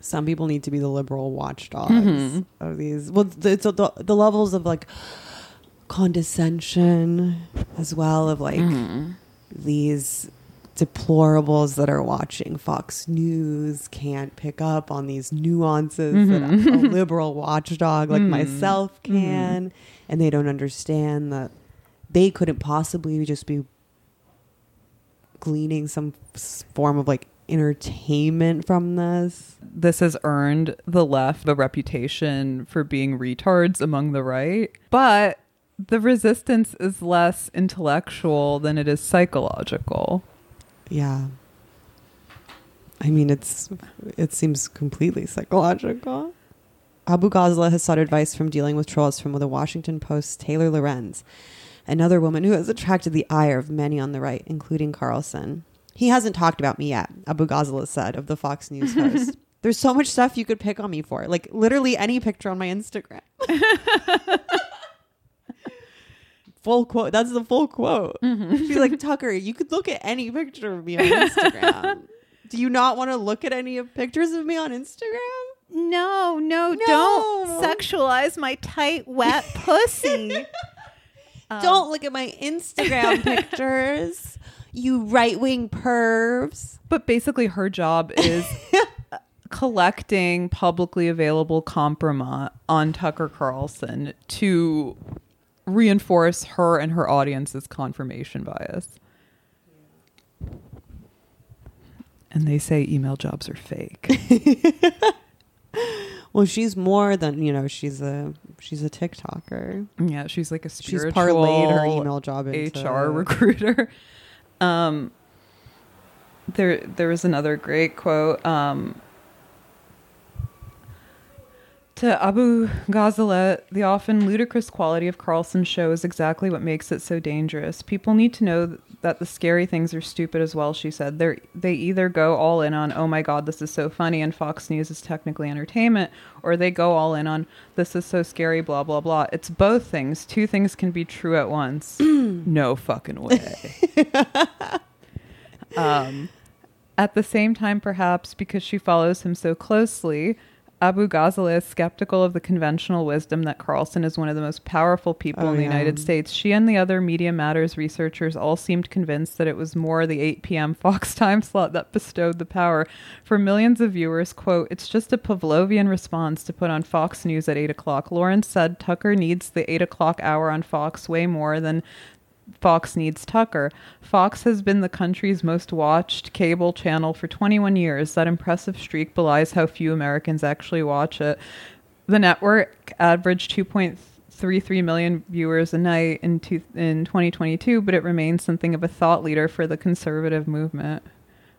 some people need to be the liberal watchdogs Mhm. of these. Well, it's the the levels of like condescension as well of like Mm-hmm. these deplorables that are watching Fox News can't pick up on these nuances that a liberal watchdog like Mm. myself can, and they don't understand that they couldn't possibly just be gleaning some form of like entertainment from this. This has earned the left the reputation for being retards among the right, but the resistance is less intellectual than it is psychological. Yeah. I mean, it's it seems completely psychological. Abughazaleh has sought advice from dealing with trolls from the Washington Post's Taylor Lorenz, another woman who has attracted the ire of many on the right, including Carlson. He hasn't talked about me yet, Abughazaleh said of the Fox News host. There's so much stuff you could pick on me for, like literally any picture on my Instagram. full quote. That's the full quote. She's like, Tucker, you could look at any picture of me on Instagram. Do you not want to look at any of pictures of me on Instagram? No, no, No. don't sexualize my tight, wet pussy. Um, Don't look at my Instagram pictures, you right wing pervs. But basically, her job is collecting publicly available compromise on Tucker Carlson to reinforce her and her audience's confirmation bias. And they say email jobs are fake. Well, she's more than you know. She's a she's a TikToker. yeah, she's like a She's parlayed her email job into HR recruiter. Um, there, there was another great quote. Um, To Abu Ghazalet, the often ludicrous quality of Carlson's show is exactly what makes it so dangerous. People need to know that the scary things are stupid as well, she said. They they either go all in on, oh my god, this is so funny, and Fox News is technically entertainment, or they go all in on, this is so scary, blah, blah, blah. It's both things. Two things can be true at once. no fucking way. um, at the same time, perhaps because she follows him so closely, Abughazaleh is skeptical of the conventional wisdom that Carlson is one of the most powerful people Oh, in the yeah. United States. She and the other Media Matters researchers all seemed convinced that it was more the 8 p.m. Fox time slot that bestowed the power. For millions of viewers, quote, it's just a Pavlovian response to put on Fox News at 8 o'clock. Lawrence said Tucker needs the 8 o'clock hour on Fox way more than Fox needs Tucker. Fox has been the country's most watched cable channel for 21 years. That impressive streak belies how few Americans actually watch it. The network averaged 2.33 million viewers a night in, two, in 2022, but it remains something of a thought leader for the conservative movement.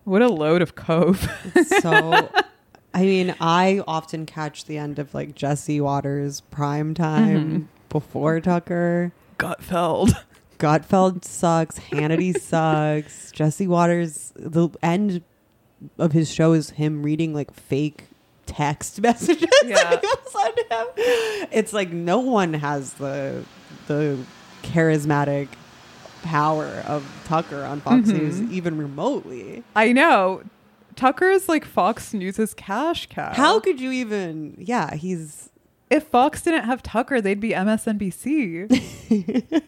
What a load of cove. so I mean, I often catch the end of like Jesse Watters prime time mm-hmm. before Tucker. Gutfeld. Gutfeld sucks. Hannity sucks. Jesse Watters. The end of his show is him reading like fake text messages. Yeah. that people send him. It's like no one has the the charismatic power of Tucker on Fox Mhm. News even remotely. I know. Tucker is like Fox News' cash cow. How could you even? Yeah, he's if Fox didn't have Tucker, they'd be MSNBC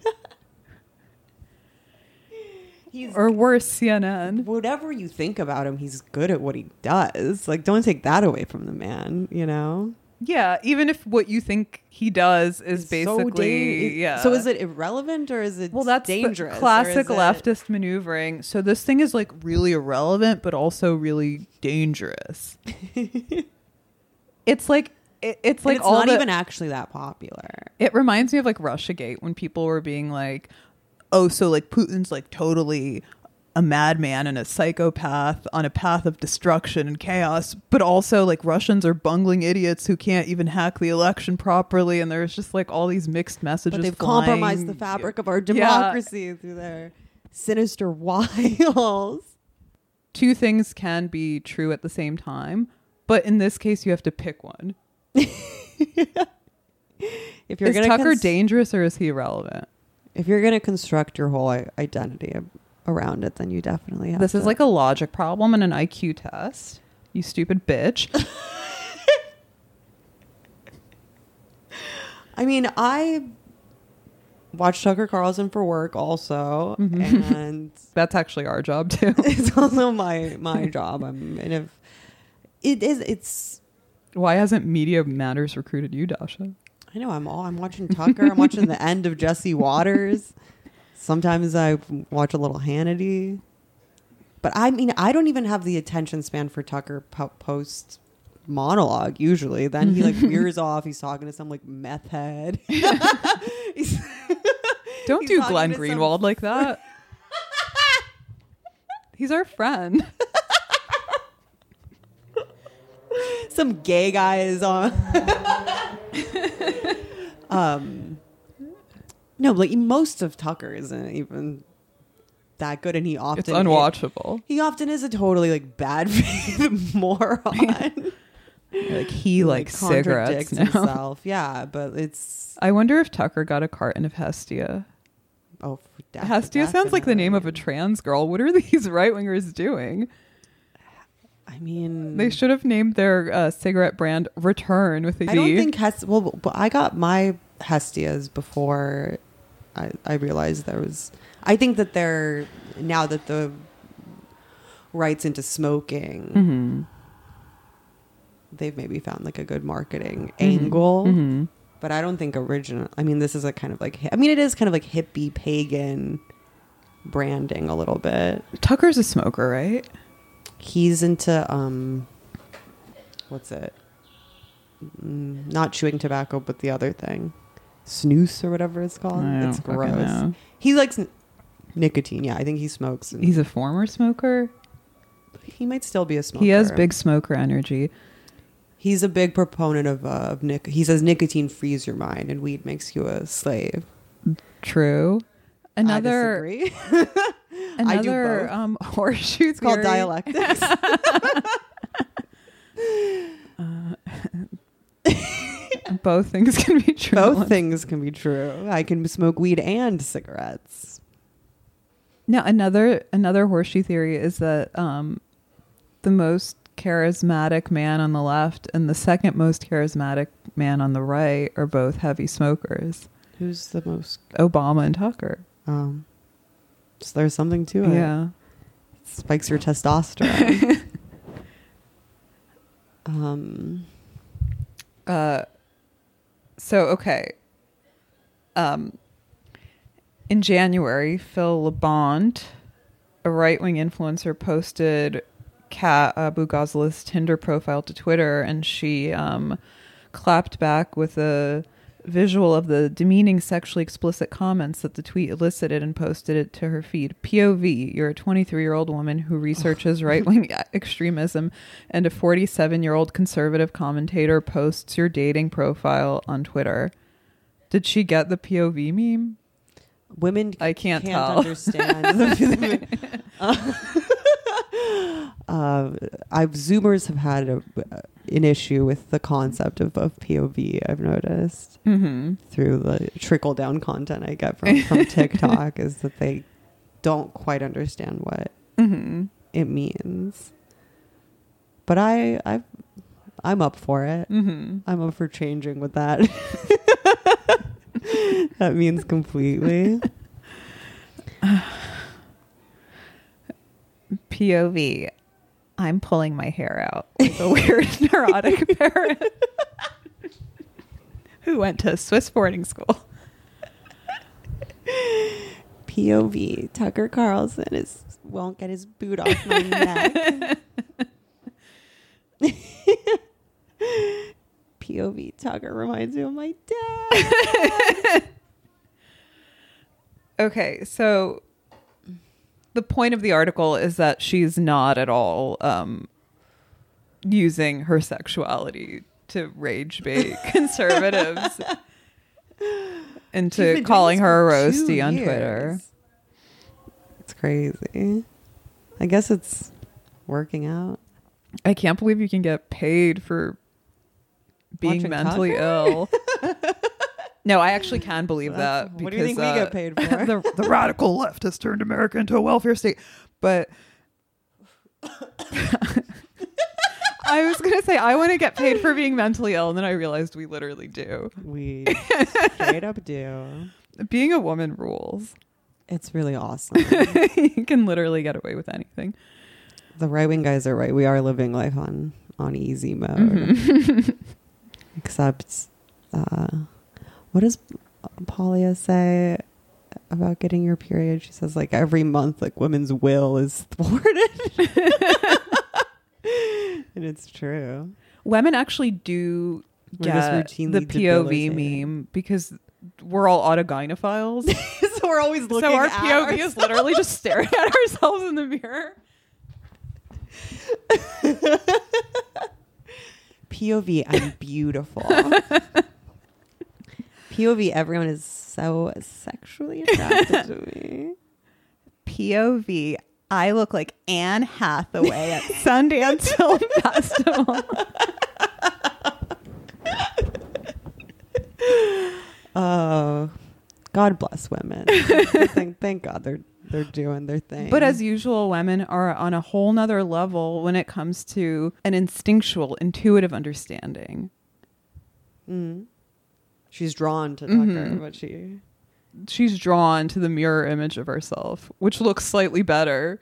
he's or worse, CNN. whatever you think about him, he's good at what he does. Like, don't take that away from the man. You know, Yeah, even if what you think he does is It's so basically yeah. So is it irrelevant or is it well, that's dangerous? classic is it- leftist maneuvering. So this thing is like really irrelevant, but also really dangerous. it's like it, it's And like it's not the- even actually that popular. It reminds me of like Russiagate when people were being like, "Oh, so like Putin's like totally a madman and a psychopath on a path of destruction and chaos, but also like Russians are bungling idiots who can't even hack the election properly." And there's just like all these mixed messages. But they've flying. compromised the fabric of our Yeah. democracy through their sinister wiles. Two things can be true at the same time, but in this case, you have to pick one. If you're is Tucker cons- dangerous or is he irrelevant? If you're gonna construct your whole identity around it, then you definitely have. This is like a logic problem and an IQ test. You stupid bitch. I mean, I watch Tucker Carlson for work also, Mhm. and That's actually our job too. it's also my my job. I'm and if it is, it's. Why hasn't Media Matters recruited you, Dasha? I know I'm all. I'm watching Tucker. I'm watching the end of Jesse Watters. Sometimes I watch a little Hannity, but I mean, I don't even have the attention span for Tucker po- post monologue. Usually, then he like veers off. He's talking to some like meth head. Don't do Glenn Greenwald like that. He's our friend. some gay guys on. Um, no, like most of Tucker isn't even that good, and he often It's unwatchable. He often is a totally like bad faith moron. Like he likes cigarettes himself. Yeah, but it's I wonder if Tucker got a carton of Hestia. oh, Hestia sounds like the name of a trans girl. What are these right wingers doing? I mean, They should have named their uh, cigarette brand Return with a. I don't think Hest. Well, I got my Hestias before I, I realized there was. I think that they're now that the rights into smoking, Mhm. they've maybe found like a good marketing Mhm. angle. Mhm. But I don't think original. I mean, this is a kind of like. I mean, it is kind of like hippie pagan branding a little bit. Tucker's a smoker, right? He's into um, what's it? Mm, not chewing tobacco, but the other thing, snus or whatever it's called. I don't It's fucking gross. know. He likes n- nicotine. Yeah, I think he smokes. And He's a former smoker. he might still be a smoker. He has big smoker energy. He's a big proponent of uh, of nic- He says nicotine frees your mind, and weed makes you a slave. True. Another I disagree. Another um horseshoe it's called dialectics. Both things can be true. Both things can be true. I can smoke weed and cigarettes. Now another another horseshoe theory is that um, the most charismatic man on the left and the second most charismatic man on the right are both heavy smokers. Who's the most? Obama and Tucker. Um, so there's something to it. Yeah. spikes your testosterone. um, Uh, so okay. Um, in January, Phil Labonte, a right-wing influencer, posted Kat Abu Ghazal's Tinder profile to Twitter, and she um, clapped back with a visual of the demeaning sexually explicit comments that the tweet elicited and posted it to her feed. POV, you're a 23 year old woman who researches right wing extremism, and a 47 year old conservative commentator posts your dating profile on Twitter. Did she get the POV meme? women I can't, can't tell. understand. the- uh, I've Zoomers have had a, an issue with the concept of, of POV. I've noticed hmm through the trickle down content I get from from TikTok is that they don't quite understand what hmm it means. But I I I'm up for it. hmm I'm up for changing with that. that means completely. POV. I'm pulling my hair out like a weird neurotic parent who went to Swiss boarding school. POV Tucker Carlson is won't get his boot off my neck. POV Tucker reminds me of my dad. Okay, so the point of the article is that she's not at all um, using her sexuality to rage bait conservatives into calling her a roasty on. Twitter. It's crazy. I guess it's working out. I can't believe you can get paid for being Watching mentally Tucker? ill. no, I actually can believe that. what do you think we get uh, paid for? the, the radical left has turned America into a welfare state. But I was going to say, I want to get paid for being mentally ill. And then I realized we literally do. We straight up do. Being a woman rules. It's really awesome. you can literally get away with anything. the right wing guys are right. We are living life on on easy mode. Mhm. Except, uh, what does Paglia say about getting your period? She says like every month, like women's will is thwarted, and it's true. Women actually do We're get the POV meme because we're all autogynephiles. so we're always looking. so our POV is literally just staring at ourselves in the mirror. POV. I'm beautiful. POV. Everyone is so sexually attracted to me. POV. I look like Anne Hathaway at Sundance Film Festival. Oh, God bless women. thank, thank God they're they're doing their thing. But as usual, women are on a whole nother level when it comes to an instinctual, intuitive understanding. Mm. She's drawn to Tucker, Mhm. but she She's drawn to the mirror image of herself, which looks slightly better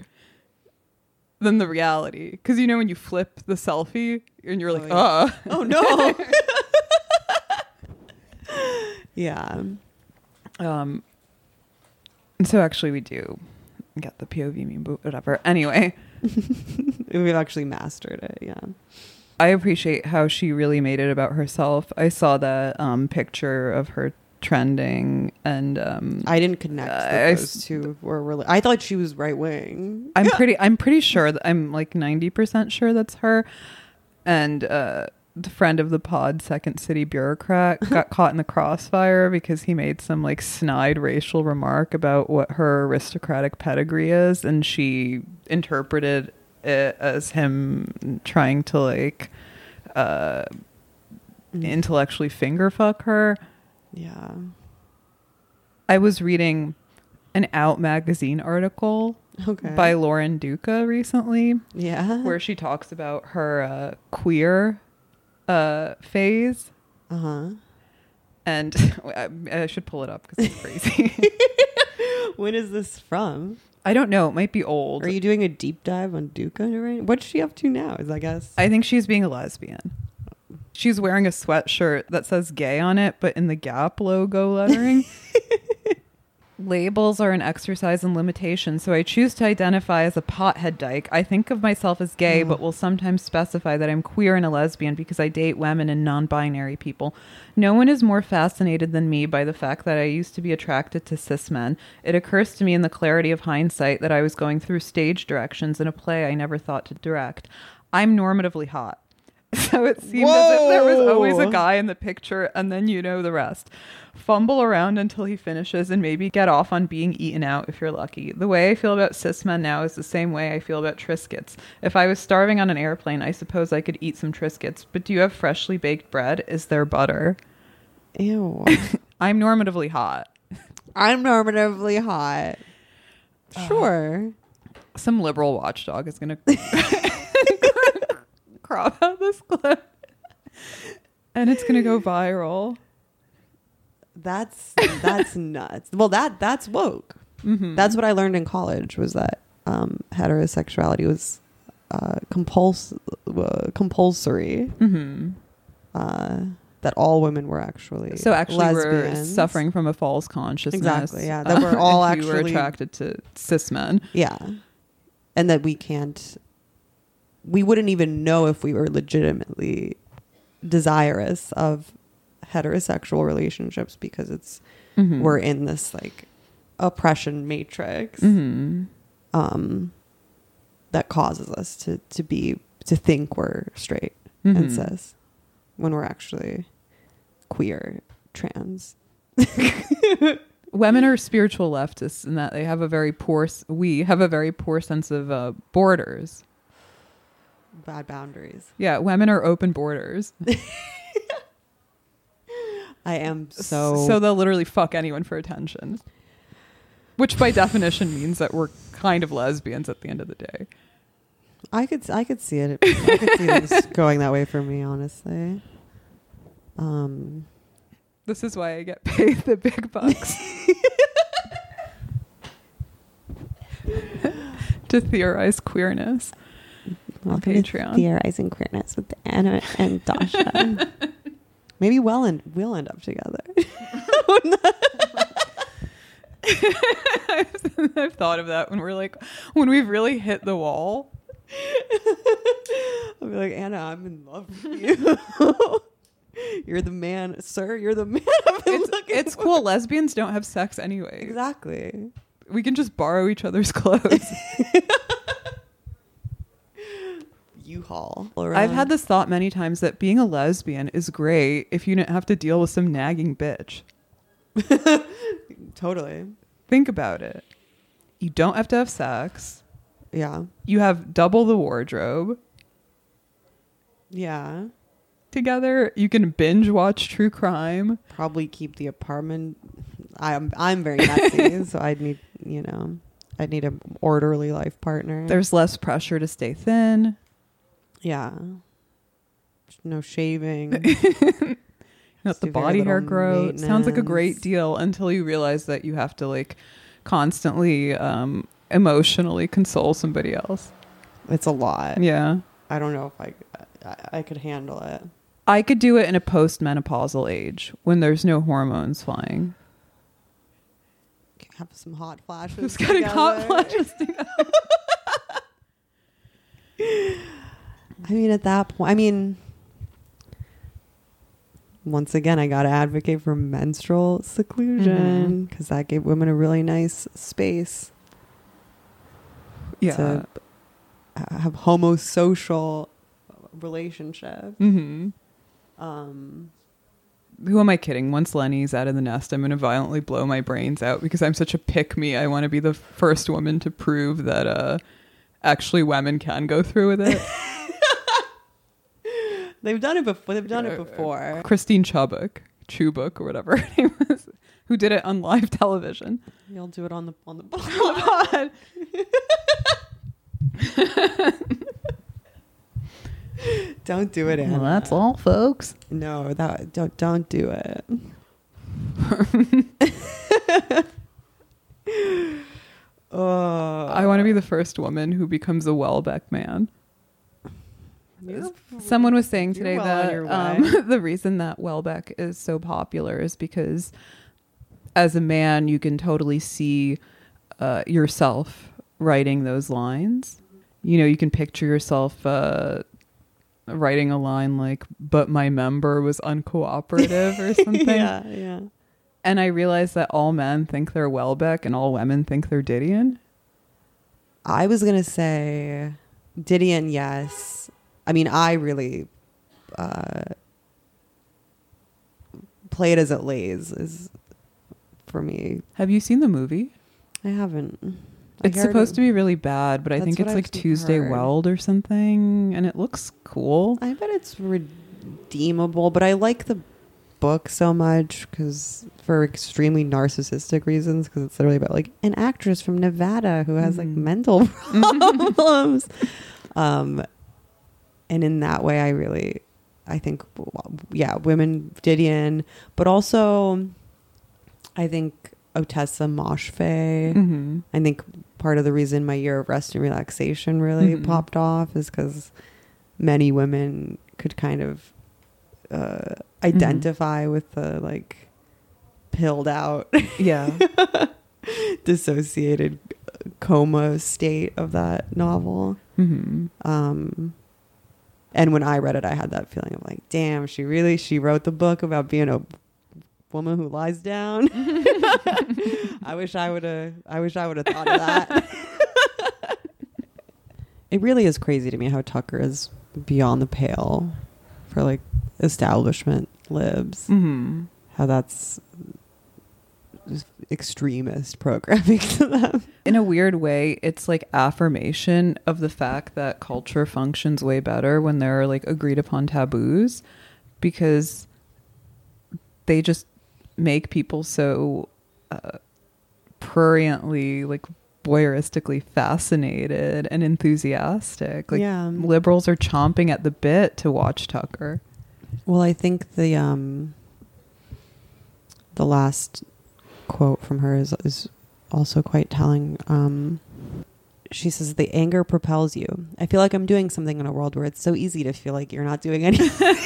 than the reality. Because you know when you flip the selfie and you're Oh, like, yeah. uh oh no. yeah. Um, and so actually, we do get the POV meme, but whatever. Anyway, We've actually mastered it. Yeah. I appreciate how she really made it about herself. I saw that um, picture of her trending, and um, I didn't connect I those s- two were really. I thought she was right wing. I'm pretty. I'm pretty sure that I'm like ninety percent sure that's her, and uh, the friend of the pod, Second City bureaucrat, got caught in the crossfire because he made some like snide racial remark about what her aristocratic pedigree is, and she interpreted it as him trying to like uh, Mm. intellectually finger fuck her. Yeah. I was reading an Out magazine article Okay. by Lauren Duca recently yeah. where she talks about her uh, queer uh, phase. Uh huh. And I, I should pull it up because it's crazy. when is this from? I don't know. It might be old. Are you doing a deep dive on Duca right? What's she up to now? Is I guess. I think she's being a lesbian. She's wearing a sweatshirt that says gay on it, but in the Gap logo lettering. Labels are an exercise in limitation, so I choose to identify as a pothead dyke. I think of myself as gay, Mm. but will sometimes specify that I'm queer and a lesbian because I date women and non binary people. No one is more fascinated than me by the fact that I used to be attracted to cis men. It occurs to me in the clarity of hindsight that I was going through stage directions in a play I never thought to direct. I'm normatively hot. So it seemed as if there was always a guy in the picture, and then you know the rest. Fumble around until he finishes, and maybe get off on being eaten out if you're lucky. The way I feel about cis men now is the same way I feel about Triscuits. If I was starving on an airplane, I suppose I could eat some Triscuits. But do you have freshly baked bread? Is there butter? Ew. I'm normatively hot. I'm normatively hot. Uh, sure. Some liberal watchdog is gonna crop out this clip, and it's gonna go viral. That's that's nuts. Well, that that's woke. Mhm. That's what I learned in college was that um, heterosexuality was uh, compuls- uh, compulsory. Mhm. Uh, that all women were actually So actually, we're suffering from a false consciousness. Exactly, yeah, that we're all if you were actually- attracted to cis men. Yeah, and that we can't. We wouldn't even know if we were legitimately desirous of heterosexual relationships because it's Mhm. we're in this like oppression matrix Mhm. um, that causes us to to be to think we're straight Mhm. and cis when we're actually queer, trans. Women are spiritual leftists in that they have a very poor. We have a very poor sense of uh, borders. Bad boundaries. Yeah, women are open borders. I am so so they'll literally fuck anyone for attention, which by definition means that we're kind of lesbians at the end of the day. I could I could see it. I could see this going that way for me, honestly. Um, This is why I get paid the big bucks. to theorize queerness. Welcome Patreon. to theorizing queerness with Anna and Dasha. Maybe we'll end we'll end up together. I've thought of that when we're like, when we've really hit the wall. I'll be like Anna, I'm in love with you. you're the man, sir. You're the man. I've It's, it's for." cool. Lesbians don't have sex anyway. Exactly. We can just borrow each other's clothes. U-Haul. I've had this thought many times that being a lesbian is great if you didn't have to deal with some nagging bitch. totally. Think about it. You don't have to have sex. Yeah. You have double the wardrobe Yeah. together. You can binge watch true crime. Probably keep the apartment. I'm I'm very messy, so I'd need you know I'd need an orderly life partner. There's less pressure to stay thin. Yeah. No shaving. Let the body hair little grow. Sounds like a great deal until you realize that you have to like constantly um, emotionally console somebody else. it's a lot. Yeah. I don't know if I, I I could handle it. I could do it in a postmenopausal age when there's no hormones flying. Have some hot flashes. Who's getting hot flashes together? I mean, at that point, I mean, once again, I got to advocate for menstrual seclusion because that gave women a really nice space Yeah. to have homosocial relationships. hmm Um, Who am I kidding? Once Lenny's out of the nest, I'm going to violently blow my brains out because I'm such a pick me. I want to be the first woman to prove that uh, actually women can go through with it. they've done it before. They've done it Uh, before. Christine Chubbuck, Chubbuck or whatever her name was, who did it on live television. You'll do it on the on the God. Don't do it, Anna. Well, that's all, folks. No, that don't don't do it. oh, I want to be the first woman who becomes a Houellebecq man. You're- Someone was saying today well that um, the reason that Houellebecq is so popular is because as a man, you can totally see uh, yourself writing those lines. You know, you can picture yourself uh, writing a line like, but my member was uncooperative or something. yeah, yeah. And I realized that all men think they're Houellebecq and all women think they're Didion. I was gonna say Didion, yes. I mean, I really uh, play it as it lays is for me. Have you seen the movie? I haven't. I It's supposed it- to be really bad, but I think it's I've like Tuesday heard. Weld or something, and it looks cool. I bet it's redeemable, but I like the book so much because for extremely narcissistic reasons. Because it's literally about like an actress from Nevada who has like Mhm. mental problems. um, and in that way, I really, I think, yeah, women Didion, but also, I think Ottessa Moshfegh. hmm I think part of the reason my year of rest and relaxation really Mhm. popped off is because many women could kind of uh, identify with the like pilled out, Yeah. dissociated coma state of that novel. hmm Um, and when I read it, I had that feeling of like, damn, she really she wrote the book about being a woman who lies down. I wish I would have. I wish I would have thought of that. it really is crazy to me how Tucker is beyond the pale for like establishment libs. hmm How that's extremist programming to them. In a weird way, it's like affirmation of the fact that culture functions way better when there are like agreed upon taboos because they just make people so uh, pruriently like voyeuristically fascinated and enthusiastic like Yeah. liberals are chomping at the bit to watch tucker Well, I think the um the last quote from her is is also quite telling. Um she says the anger propels you. I feel like I'm doing something in a world where it's so easy to feel like you're not doing anything.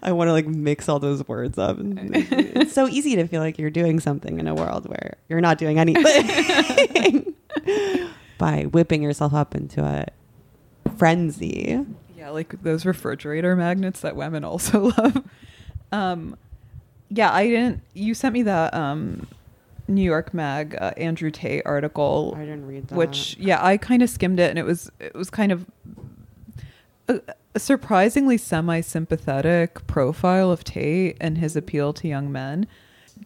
I want to like mix all those words up. It's so easy to feel like you're doing something in a world where you're not doing anything by whipping yourself up into a frenzy. Yeah, like those refrigerator magnets that women also love. Um, yeah, I didn't. You sent me the um, New York Mag uh, Andrew Tate article, I didn't read that. which yeah, I kind of skimmed it, and it was it was kind of a, a surprisingly semi-sympathetic profile of Tate and his appeal to young men.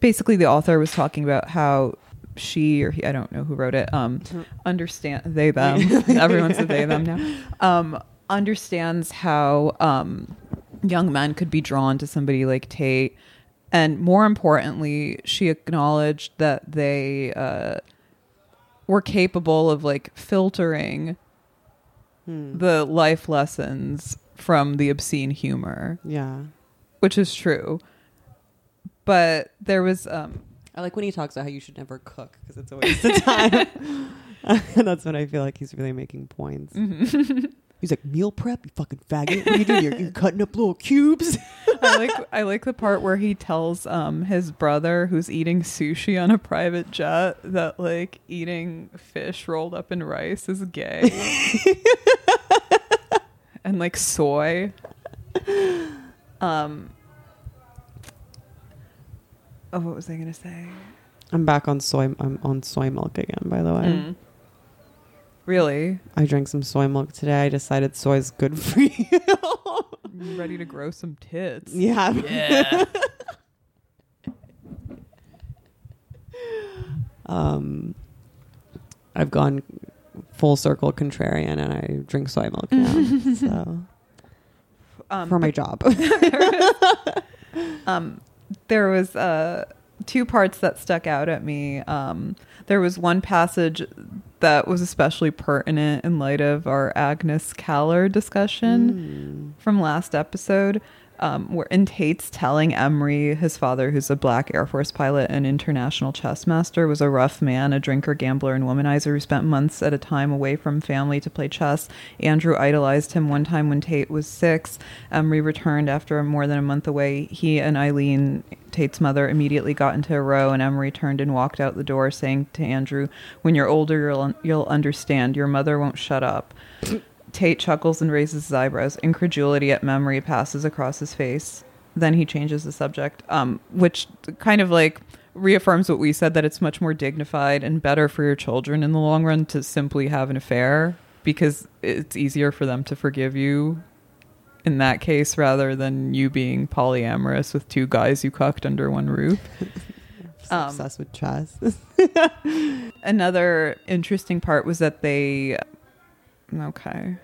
Basically, the author was talking about how she or he, I don't know who wrote it, um, understand they them. Everyone's a they them now. Um, understands how um, young men could be drawn to somebody like Tate, and more importantly, she acknowledged that they uh, were capable of like filtering Hmm. the life lessons from the obscene humor, yeah. which is true. But there was um, I like when he talks about how you should never cook because it's a waste of time. And that's when I feel like he's really making points. He's like, meal prep, you fucking faggot. What are you doing? You're, you're cutting up little cubes. I like I like the part where he tells um his brother who's eating sushi on a private jet that like eating fish rolled up in rice is gay. and like soy. Um Oh, what was I gonna say? I'm back on soy. I'm on soy milk again, by the way. Mm. Really? I drank some soy milk today. I decided soy's good for you. You ready to grow some tits? yeah. Yeah. um, I've gone full circle contrarian and I drink soy milk now. so Um, for my but job. um, there was uh, two parts that stuck out at me. Um, there was one passage that was especially pertinent in light of our Agnes Callard discussion Mm. from last episode. Um, where in Tate's telling Emery, his father, who's a black Air Force pilot and international chess master, was a rough man, a drinker, gambler, and womanizer who spent months at a time away from family to play chess. Andrew idolized him one time when Tate was six. Emery returned after more than a month away. He and Eileen, Tate's mother, immediately got into a row, and Emery turned and walked out the door, saying to Andrew, "When you're older, you'll you'll understand. Your mother won't shut up." Tate chuckles and raises his eyebrows. Incredulity at memory passes across his face. Then he changes the subject, um, which kind of like reaffirms what we said that it's much more dignified and better for your children in the long run to simply have an affair because it's easier for them to forgive you in that case rather than you being polyamorous with two guys you cucked under one roof. Um, obsessed with chess. Another interesting part was that they. Okay.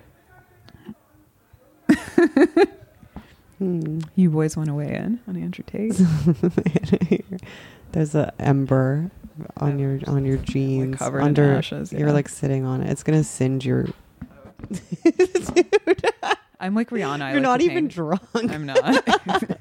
Hmm. You boys want to weigh in on Andrew Tate? There's a ember on your on your jeans covered under ashes, You're like sitting on it. It's gonna singe your. I'm like Rihanna. I You're like not to even paint. drunk. I'm not.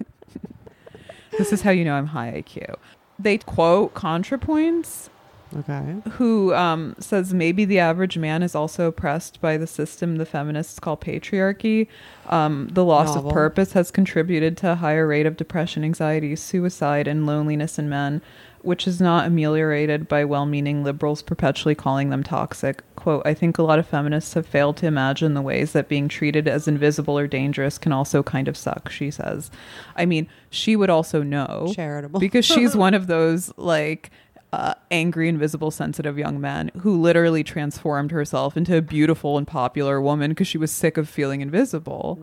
this is how you know I'm high IQ. They quote ContraPoints, Okay. who um, says maybe the average man is also oppressed by the system the feminists call patriarchy. Um, the loss Novel. of purpose has contributed to a higher rate of depression, anxiety, suicide, and loneliness in men, which is not ameliorated by well meaning liberals perpetually calling them toxic. Quote, I think a lot of feminists have failed to imagine the ways that being treated as invisible or dangerous can also kind of suck, she says. I mean, she would also know Charitable. because she's one of those like uh, angry, invisible, sensitive young men who literally transformed herself into a beautiful and popular woman because she was sick of feeling invisible.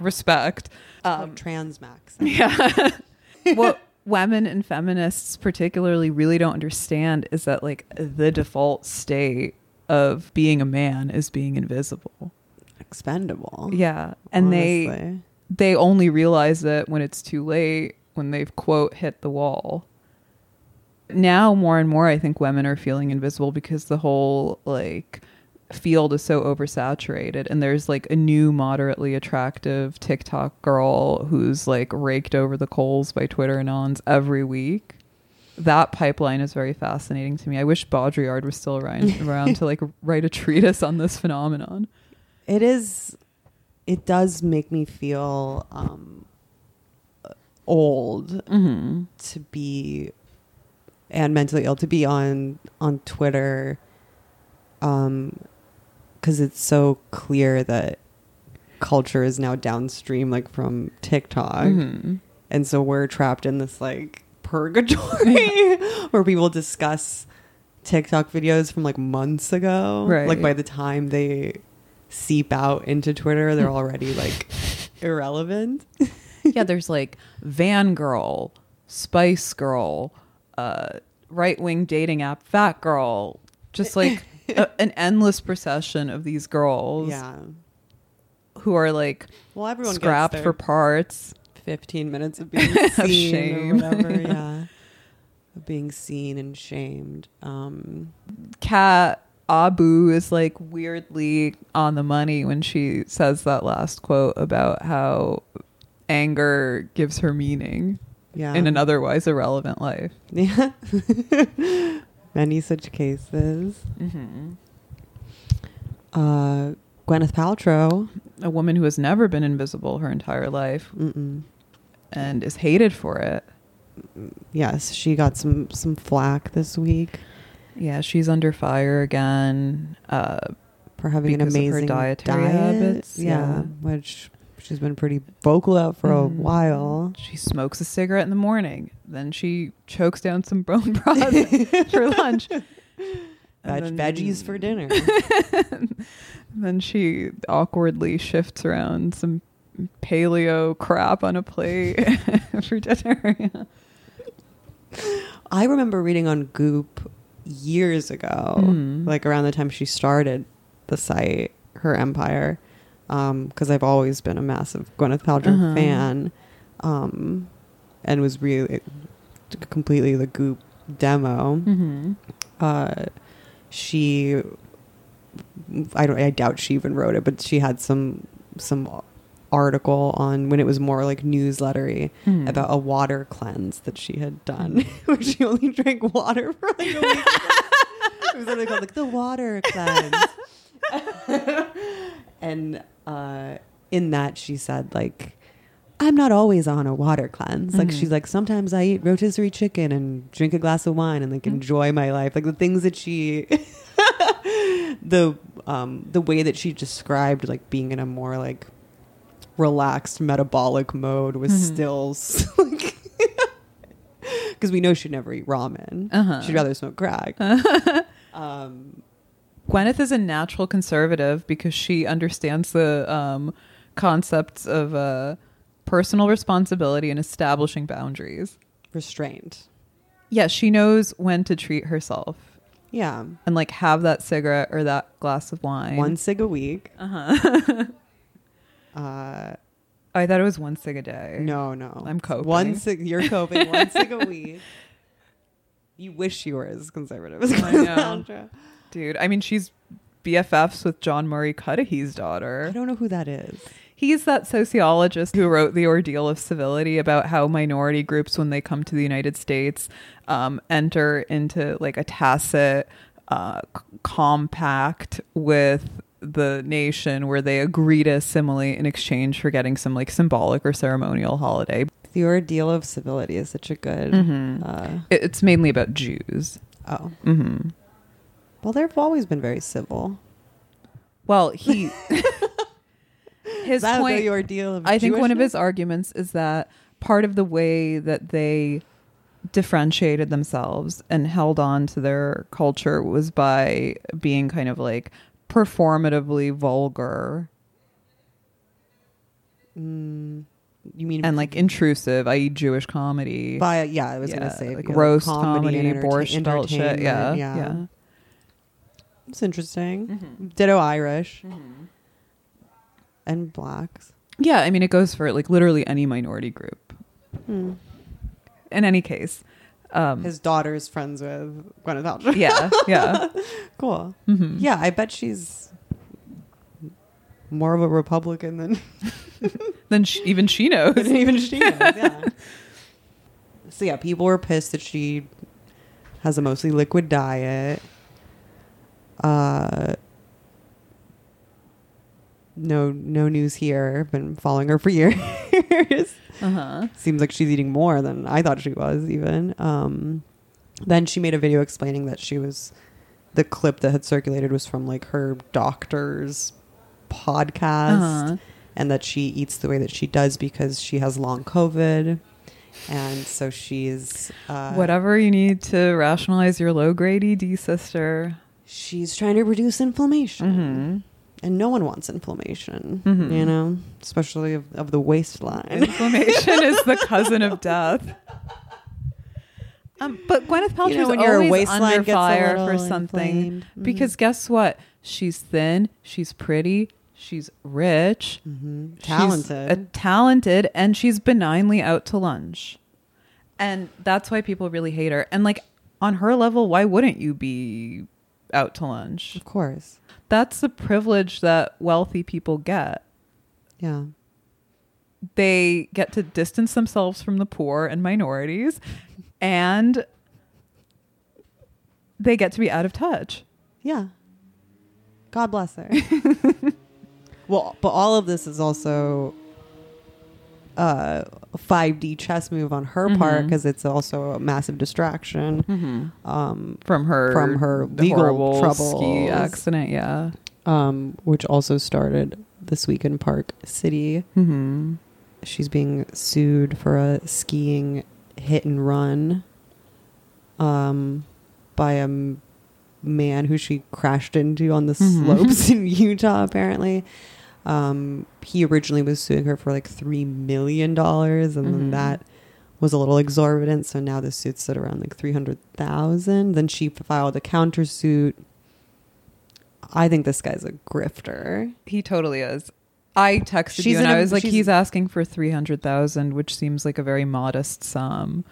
Respect. Um, Transmax. yeah. what women and feminists particularly really don't understand is that like the default state of being a man is being invisible. Expendable. Yeah. And they they only realize it when it's too late when they've quote hit the wall now more and more i think women are feeling invisible because the whole like field is so oversaturated and there's like a new moderately attractive tiktok girl who's like raked over the coals by twitter anons every week that pipeline is very fascinating to me i wish baudrillard was still around, around to like write a treatise on this phenomenon It is. It does make me feel um, old mm-hmm. to be and mentally ill to be on on Twitter um cuz it's so clear that culture is now downstream like from TikTok Mm-hmm. and so we're trapped in this like purgatory where people discuss TikTok videos from like months ago Right. like by the time they seep out into Twitter they're already like irrelevant yeah, there's like Van Girl, Spice Girl, uh, right wing dating app, Fat Girl, just like a, an endless procession of these girls yeah. who are like well everyone scrapped for parts. 15 minutes of being Of seen or whatever yeah. Of being seen and shamed. Um Kat Abu is like weirdly on the money when she says that last quote about how anger gives her meaning yeah. in an otherwise irrelevant life. yeah many such cases Mm-hmm. uh gwyneth paltrow A woman who has never been invisible her entire life mm-mm. and is hated for it. yes she got some some flack this week Yeah, she's under fire again. Uh, for having an amazing dietary diet. habits, yeah, yeah. which she's been pretty vocal out for a Mhm. while she smokes a cigarette in the morning. Then she chokes down some bone broth for lunch. Veg- then- veggies for dinner. then she awkwardly shifts around some paleo crap on a plate for dinner. I remember reading on Goop years ago, Mhm. like around the time she started the site, her empire, because I've always been a massive Gwyneth Paltrow Uh-huh. fan, um, and was really completely the Goop demo. Mm-hmm. Uh, she, I don't, I doubt she even wrote it, but she had some some article on when it was more like newslettery Hmm. about a water cleanse that she had done, where she only drank water for like a week. it was something called like the water cleanse. and uh, in that, she said like, "I'm not always on a water cleanse. Like Mhm. she's like, sometimes I eat rotisserie chicken and drink a glass of wine and like Mhm. enjoy my life. Like the things that she." the um the way that she described like being in a more like relaxed metabolic mode was Mhm. still like because we know she'd never eat ramen. Uh-huh. She'd rather smoke crack. um, Gwyneth is a natural conservative because she understands the um, concepts of uh, personal responsibility and establishing boundaries. restrained. Yeah, she knows when to treat herself Yeah, and like have that cigarette or that glass of wine. one cig a week. Uh huh. Uh, I thought it was one cig a day. no, no, I'm coping. One cig. You're coping. one cig a week. You wish you were as conservative as I Gwyneth know. Paltrow. Dude. I mean, she's BFFs with John Murray Cuddihy's daughter. I don't know who that is. He's that sociologist who wrote The Ordeal of Civility about how minority groups, when they come to the United States, um, enter into like a tacit uh, c- compact with the nation where they agree to assimilate in exchange for getting some like symbolic or ceremonial holiday. The ordeal of civility is such a good. Mhm. Uh, It's mainly about Jews. oh, hmm well, they've always been very civil. Well, he. his that point. the ordeal of I think one of his arguments is that part of the way that they differentiated themselves and held on to their culture was by being kind of like performatively vulgar Mm, you mean and like intrusive, i.e., Jewish comedy. by yeah? I was Yeah, gonna say like roast comedy, and entertain- borscht shit. Yeah, yeah, yeah. It's interesting. Mhm. Ditto Irish and blacks. Yeah, I mean, it goes for like literally any minority group. Hmm. In any case, um, His daughter's friends with Gwyneth Paltrow. yeah, yeah, cool. Mhm. Yeah, I bet she's more of a Republican than, Then she, even she knows. than even she is. Yeah. so yeah, people were pissed that she has a mostly liquid diet. Uh, no, no news here. Been following her for years. Uh huh. Seems like she's eating more than I thought she was. Even um, then, she made a video explaining that she was the clip that had circulated was from like her doctor's podcast, Uh-huh. and that she eats the way that she does because she has long COVID, and so she's uh, Whatever you need to rationalize your low grade ED sister. She's trying to reduce inflammation. Mm-hmm. And no one wants inflammation, Mhm. you know, especially of, of the waistline. Inflammation is the cousin of death. Um, but Gwyneth Paltrow, You know, when your always waistline under gets a fire little for something. inflamed. Mhm. Because guess what? She's thin. She's pretty. She's rich. Mhm. she's talented. a talented, and she's benignly out to lunch. And that's why people really hate her. And like on her level, why wouldn't you be out to lunch? of course. That's the privilege that wealthy people get. Yeah. They get to distance themselves from the poor and minorities, and they get to be out of touch. Yeah. God bless her. well, but all of this is also uh, a 5D chess move on her part Mhm. because it's also a massive distraction Mm-hmm. um, From her From her legal trouble ski accident. Yeah. um, which also started this week in Park City. Mm-hmm. She's being sued for a skiing hit and run um, by a man who she crashed into on the Mhm. slopes in Utah. Apparently, um, he originally was suing her for like three million dollars, and Mhm. then that was a little exorbitant. So now the suit's at around like three hundred thousand. Then she filed a countersuit. I think this guy's a grifter. He totally is. I texted She's you and I a- was like, he's asking for three hundred thousand, which seems like a very modest sum.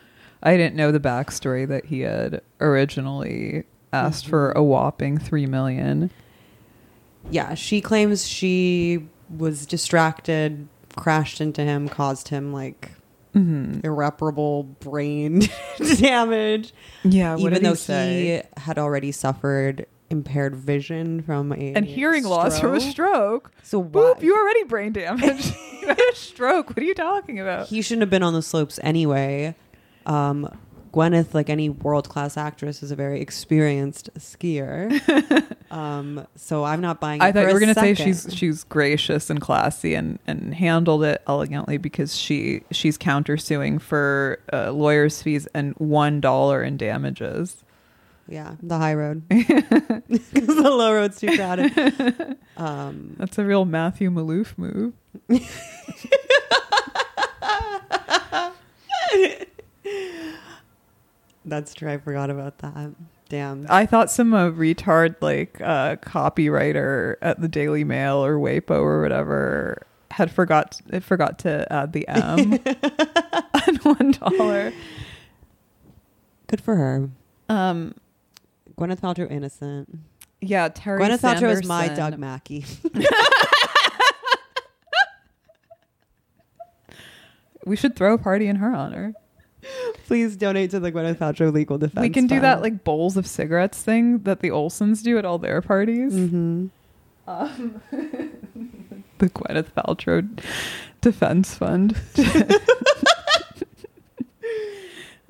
I didn't know the backstory that he had originally asked for Mhm. a whopping three million. Yeah, she claims she was distracted, crashed into him, caused him like Mm-hmm. irreparable brain damage. Yeah, what even though he he had already suffered impaired vision from a and hearing loss from a stroke. So Boop! why? You already brain damaged. you had a stroke. What are you talking about? he shouldn't have been on the slopes anyway. Um, Gwyneth, like any world class actress, is a very experienced skier. um, so I'm not buying. It I thought you were going to say she's she's gracious and classy and and handled it elegantly because she she's countersuing for uh, lawyers' fees and one dollar in damages. yeah the high road because the low road's too crowded. Um, That's a real Matthew Maloof move. That's true. I forgot about that. Damn. I thought some uh, retard like uh, copywriter at the Daily Mail or WAPO or whatever had forgot forgot to add the M on one dollar. Good for her. Um, Gwyneth Paltrow innocent. yeah, Terry Gwyneth Paltrow is my Sanderson. Doug Mackey. We should throw a party in her honor. Please donate to the Gwyneth Paltrow Legal Defense. we can do that like bowls of cigarettes thing that the Olsens do at all their parties. Mhm. Um, the Gwyneth Paltrow Defense Fund. She's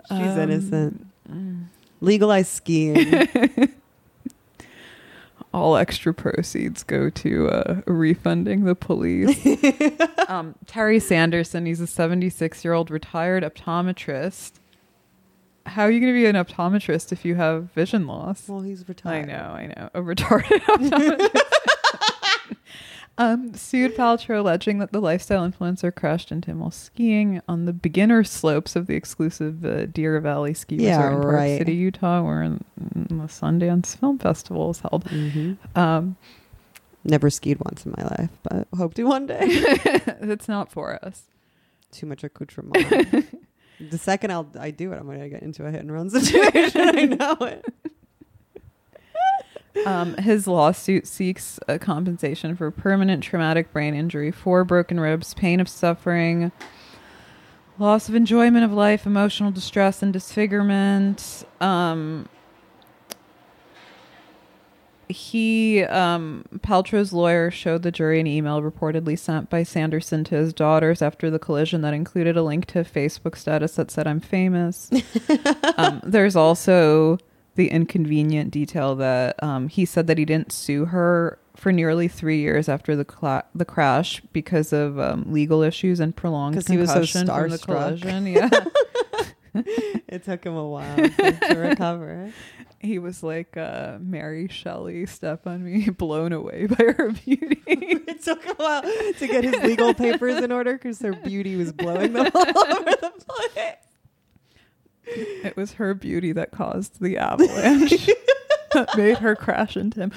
Um, innocent. mm. Legalize skiing. All extra proceeds go to uh, refunding the police. um, Terry Sanderson, he's a 76 year old retired optometrist. How are you going to be an optometrist if you have vision loss? well, he's retired. I know, I know. A retarded optometrist. um, sued Paltrow alleging that the lifestyle influencer crashed into him while skiing on the beginner slopes of the exclusive uh, Deer Valley Ski Yeah, Resort in Park right. City, Utah, where in, in the Sundance Film Festival was held. Mhm. Um, Never skied once in my life, but hope to one day. it's not for us. Too much accoutrement. The second I'll I do it, I'm gonna get into a hit and run situation. I know it. Um, his lawsuit seeks a compensation for permanent traumatic brain injury, four broken ribs, pain of suffering, loss of enjoyment of life, emotional distress, and disfigurement. Um, he, um, Paltrow's lawyer, showed the jury an email reportedly sent by Sanderson to his daughters after the collision that included a link to a Facebook status that said, I'm famous. um, there's also the inconvenient detail that um, he said that he didn't sue her for nearly three years after the cla- the crash because of um, legal issues and prolonged 'Cause he was so concussion from the collision. Yeah, It took him a while to recover. He was like uh, Mary Shelley, step on me, blown away by her beauty. It took a while to get his legal papers in order because her beauty was blowing them all over the place. it was her beauty that caused the avalanche that made her crash into him.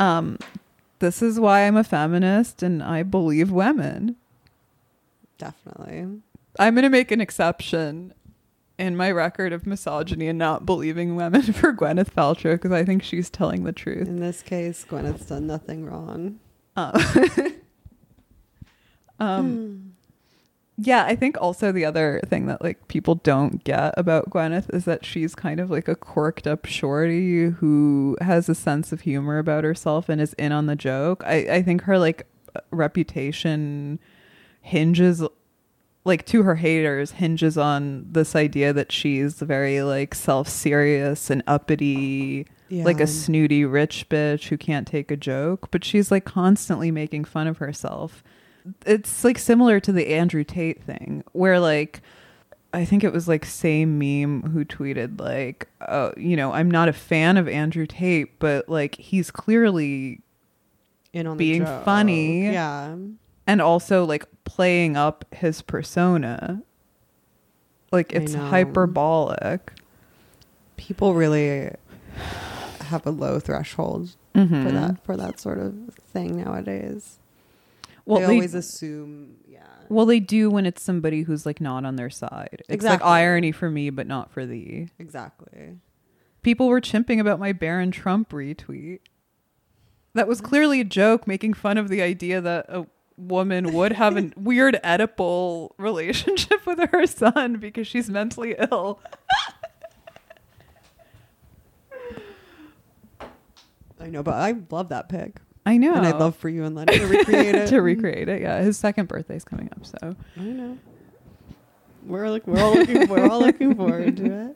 Um, this is why I'm a feminist and I believe women. Definitely. I'm going to make an exception in my record of misogyny and not believing women for Gwyneth Paltrow because I think she's telling the truth. In this case, Gwyneth's done nothing wrong. Um, um, yeah, I think also the other thing that like people don't get about Gwyneth is that she's kind of like a corked up shorty who has a sense of humor about herself and is in on the joke. I, I think her like reputation hinges like to her haters hinges on this idea that she's very like self-serious and uppity Yeah. like a snooty rich bitch who can't take a joke, but she's like constantly making fun of herself. It's like similar to the Andrew Tate thing, where like I think it was like same meme who tweeted like, oh, you know, I'm not a fan of Andrew Tate, but like he's clearly In on Being the funny. Yeah. And also like playing up his persona. Like it's hyperbolic. People really have a low threshold Mhm. for that for that sort of thing nowadays. Well, they, they, always assume, yeah. well, they do when it's somebody who's like not on their side. It's Exactly. like irony for me, but not for thee. Exactly. People were chimping about my Barron Trump retweet. That was clearly a joke, making fun of the idea that a woman would have a weird Oedipal relationship with her son because she's mentally ill. I know, but I love that pic. I know. And I'd love for you and Lenny to recreate it. to recreate it. Yeah, his second birthday's coming up, so I know. We're like we're all looking we're all looking forward to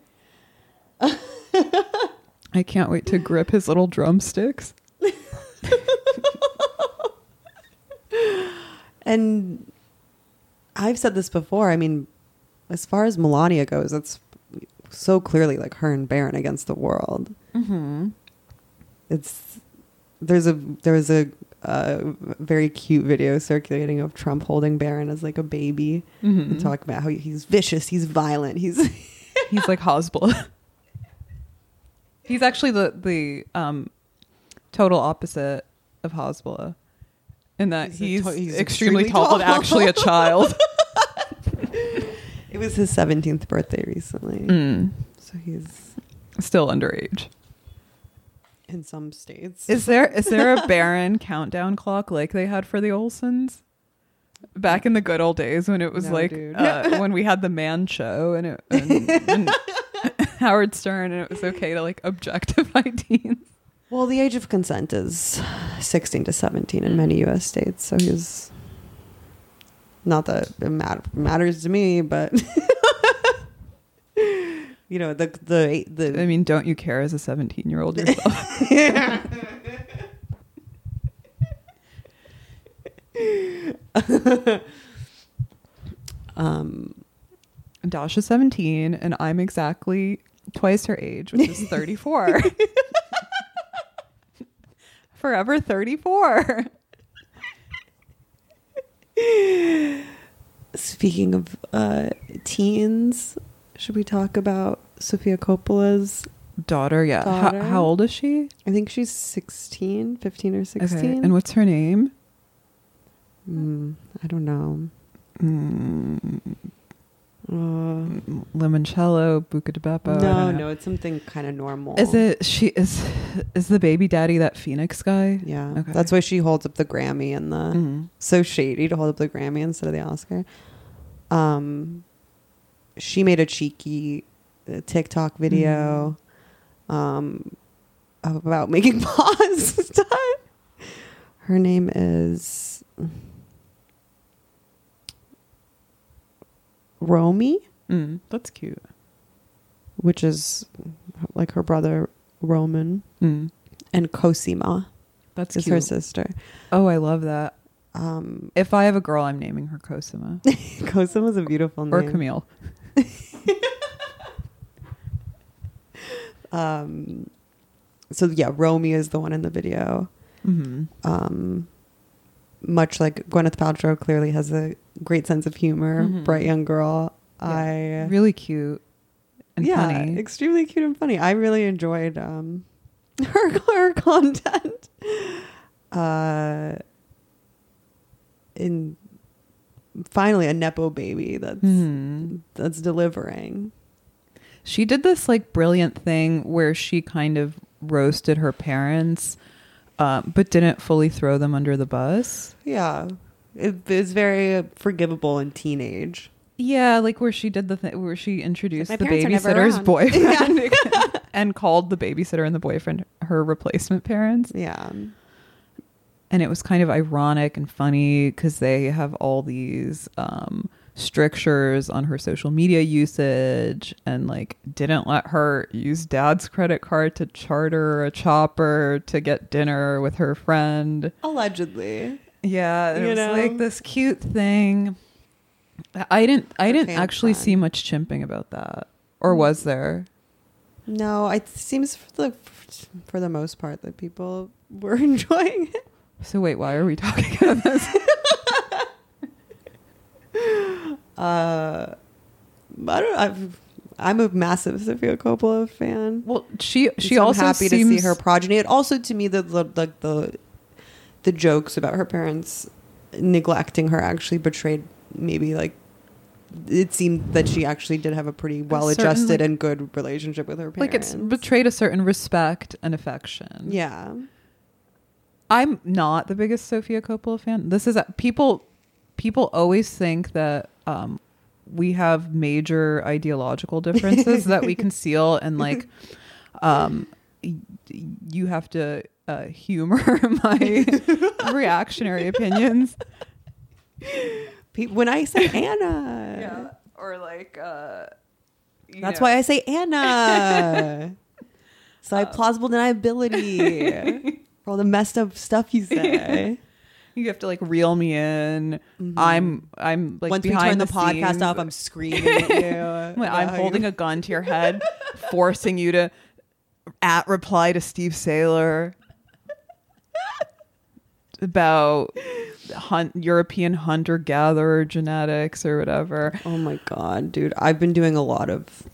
it. I can't wait to grip his little drumsticks. And I've said this before. I mean, as far as Melania goes, it's so clearly like her and Barron against the world. Mm-hmm. It's there's a there's a uh, very cute video circulating of Trump holding Barron as like a baby Mm-hmm. and talking about how he's vicious, he's violent, he's He's like Hasbulla. He's actually the the um total opposite of Hasbulla. In that He's he's, he's extremely, extremely tall, and tall. actually a child. it was his 17th birthday recently. Mm. So he's Still underage. in some states. Is there is there a Barron countdown clock like they had for the Olsens? Back in the good old days when it was No, like uh, when we had the man show and it and, and Howard Stern and it was okay to like objectify teens. Well, the age of consent is 16 to 17 in many U.S. states. So he's not that it mat- matters to me, but you know the the the. I mean, don't you care as a 17 year old yourself? um, Dasha's 17 and I'm exactly twice her age, which is 34. Forever 34. speaking of uh, teens, should we talk about Sofia Coppola's? Daughter, yeah. How- Daughter. How, old is she? I think she's 16, 15 or 16. Okay. And what's her name? Mm, I don't know. Mm, Uh, limoncello, buca di beppo. No, no, it's something kind of normal. Is it she is is the baby daddy that Phoenix guy? Yeah, Okay. that's why she holds up the Grammy and the Mhm. so shady to hold up the Grammy instead of the Oscar. Um, she made a cheeky uh, TikTok video, um, about making pasta. Her name is Romy, Mm, that's cute. which is like her brother Roman, Mm, and Cosima that's is cute. her sister. Oh, I love that. Um, If I have a girl, I'm naming her Cosima Cosima's a beautiful name. or Camille. Um, so yeah, Romy is the one in the video. hmm Um, much like Gwyneth Paltrow, clearly has a great sense of humor. Mhm. Bright young girl. Yeah. I Really cute and yeah, funny. extremely cute and funny. I really enjoyed um, her her content. Uh, in finally a nepo baby that's Mhm. that's delivering. She did this like brilliant thing where she kind of roasted her parents, um, but didn't fully throw them under the bus. Yeah, it is very forgivable in teenage. Yeah, like where she did the thing where she introduced the parents are never babysitter's around. boyfriend and called the babysitter and the boyfriend her replacement parents. Yeah. and it was kind of ironic and funny because they have all these um, strictures on her social media usage and like didn't let her use dad's credit card to charter a chopper to get dinner with her friend Allegedly. yeah it You was know? like this cute thing I didn't. I didn't actually see much chimping about that, or mm. was there? No, it seems for the for the most part that people were enjoying it. So wait, why are we talking about this? Uh, I don't. I've, I'm a massive Sofia Coppola fan. well, she she so also I'm happy seems to see her progeny. It also to me the the like the the jokes about her parents neglecting her actually betrayed maybe like it seemed that she actually did have a pretty well adjusted like- and good relationship with her parents. like it's betrayed a certain respect and affection. yeah. I'm not the biggest Sofia Coppola fan. This is a, people. People always think that um, we have major ideological differences that we conceal, and like, um, y- you have to uh, humor my reactionary opinions. Pe- When I say Anna, yeah or like, uh, that's know. why I say Anna. so I have Um. plausible deniability for all the messed up stuff you say. You have to like reel me in. Mm-hmm. I'm I'm like Once we turn the, the, podcast scenes. off, I'm screaming at you. When I'm holding a gun to your head, forcing you to at reply to Steve Sailer about hunt European hunter gatherer genetics or whatever. Oh my god, dude! I've been doing a lot of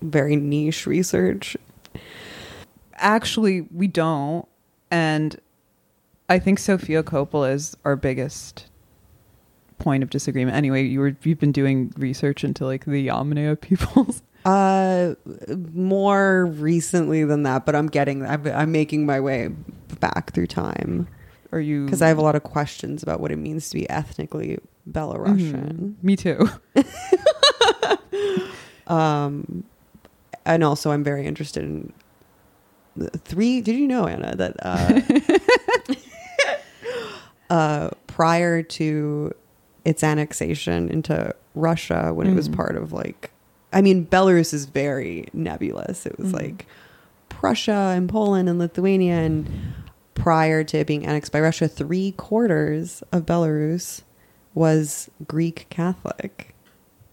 very niche research. Actually, we don't, and I think Sofia Coppola is our biggest point of disagreement. Anyway, you were you've been doing research into like the Yamnaya peoples. Uh, more recently than that, but I'm getting. I'm, I'm making my way back through time Are you? because I have a lot of questions about what it means to be ethnically Belarusian. Mhm. Me too. Um, and also I'm very interested in three. Did you know Anna that uh, uh, prior to its annexation into Russia, when it was Mhm. part of like, I mean, Belarus is very nebulous. It was Mhm. like Prussia and Poland and Lithuania, and prior to being annexed by Russia, three quarters of Belarus was Greek Catholic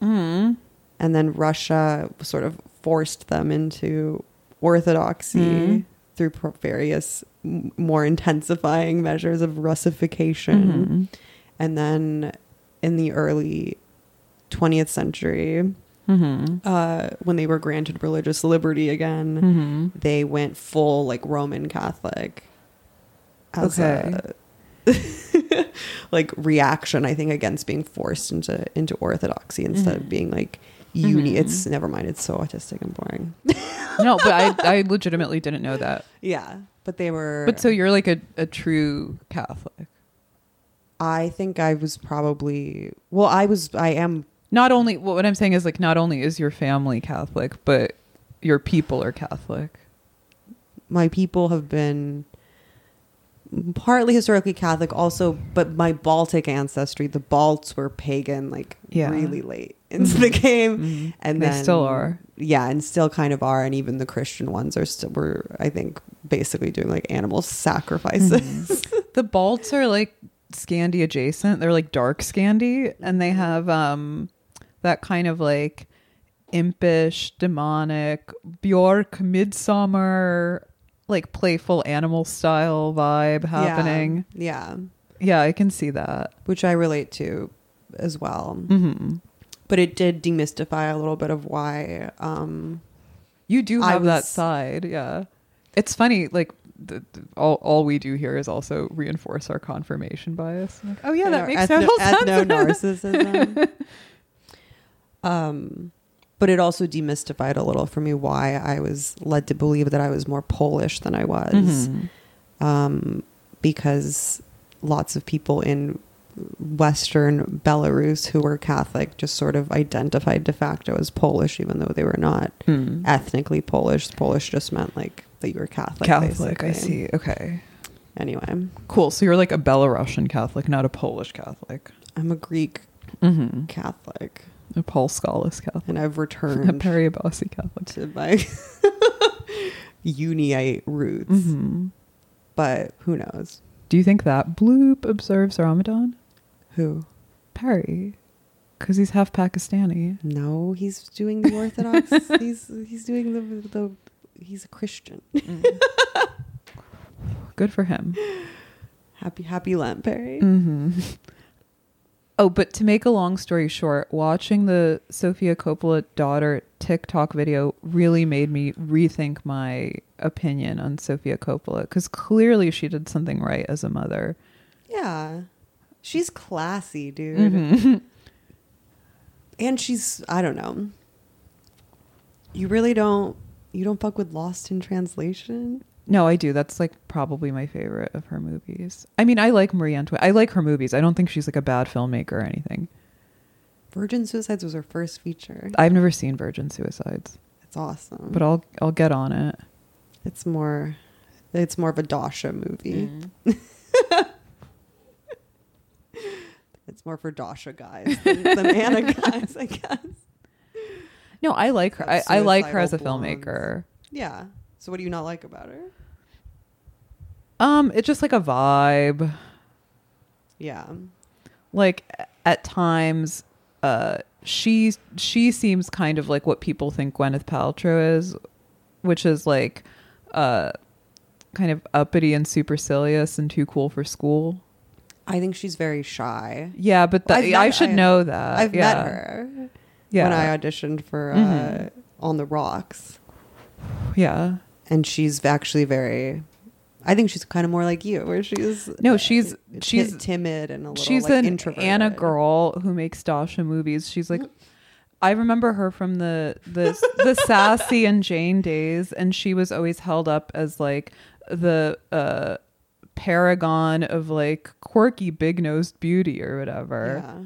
Mm. and then Russia sort of forced them into orthodoxy Mhm. through various m- more intensifying measures of Russification. Mhm. And then in the early 20th century, Mhm. uh, when they were granted religious liberty again, Mhm. they went full like Roman Catholic. As Okay. a like reaction, I think, against being forced into into orthodoxy instead of Mhm. being like uni. Mhm. It's never mind. It's so autistic and boring. no, but I I legitimately didn't know that. yeah, but they were. But so you're like a, a true Catholic. I think I was probably well. I was. I am. Not only well, what I'm saying is like not only is your family Catholic, but your people are Catholic. My people have been partly historically Catholic, also, but my Baltic ancestry, the Balts were pagan, like Yeah. really late into the game. Mhm. and they then, still are. yeah and still kind of are and even the christian ones are still were i think basically doing like animal sacrifices Mm-hmm. The Balts are like Scandi adjacent. They're like dark Scandi, and they have um that kind of like impish, demonic, Bjork, midsummer, like playful animal style vibe happening. yeah, Yeah, I can see that. which i relate to as well hmm but it did demystify a little bit of why um You do have that side, yeah. It's funny, like the, the- all all we do here is also reinforce our confirmation bias. Like, oh yeah, that makes ethno- total sense. ethno-narcissism um but it also demystified a little for me why i was led to believe that i was more polish than i was Mhm. um, because lots of people in Western Belarus who were Catholic just sort of identified de facto as Polish, even though they were not Hmm. ethnically Polish. Polish just meant like that you were Catholic. Catholic, I see. Okay. Anyway, Cool. So you're like a Belarusian Catholic, not a Polish Catholic. I'm a Greek Mm-hmm. Catholic, A Paul Scholas Catholic. and I've A returned Peribasi Catholic. to my Uniate roots. Mm-hmm. But who knows? Do you think that bloop observes Ramadan? Who? Perry. Because he's half Pakistani. No, he's doing the Orthodox. he's he's doing the the. He's a Christian. Good for him. Happy Happy Lamp Perry. hmm Oh, but to make a long story short, watching the Sofia Coppola daughter TikTok video really made me rethink my opinion on Sofia Coppola because clearly she did something right as a mother. Yeah, she's classy, dude, Mhm. and she's I don't know. You really don't you don't fuck with Lost in Translation. No, I do. That's like probably my favorite of her movies. I mean, I like Marie Antoinette. I like her movies. I don't think she's like a bad filmmaker or anything. Virgin Suicides was her first feature. I've never seen Virgin Suicides, It's awesome, but I'll I'll get on it. it's more it's more of a Dasha movie. Mm. It's more for Dasha guys than, than Anna guys, I guess. No, I like her. I, I like her as a filmmaker. Yeah. So what do you not like about her? Um, it's just like a vibe. Yeah. Like at times, uh, she she seems kind of like what people think Gwyneth Paltrow is, which is like, uh, kind of uppity and supercilious and too cool for school. I think she's very shy. Yeah, but the, met- I should I- know that. I've yeah. met her Yeah, when I auditioned for uh, Mhm. On the Rocks, yeah. and she's actually very. I think she's kind of more like you, where she's No, she's- uh, ti- she's- timid and a little She's like, an introverted. Anna girl who makes Dasha movies. She's like, I remember her from the the the Sassy and Jane days, and she was always held up as like the uh, paragon of like quirky, big nosed beauty or whatever. Yeah.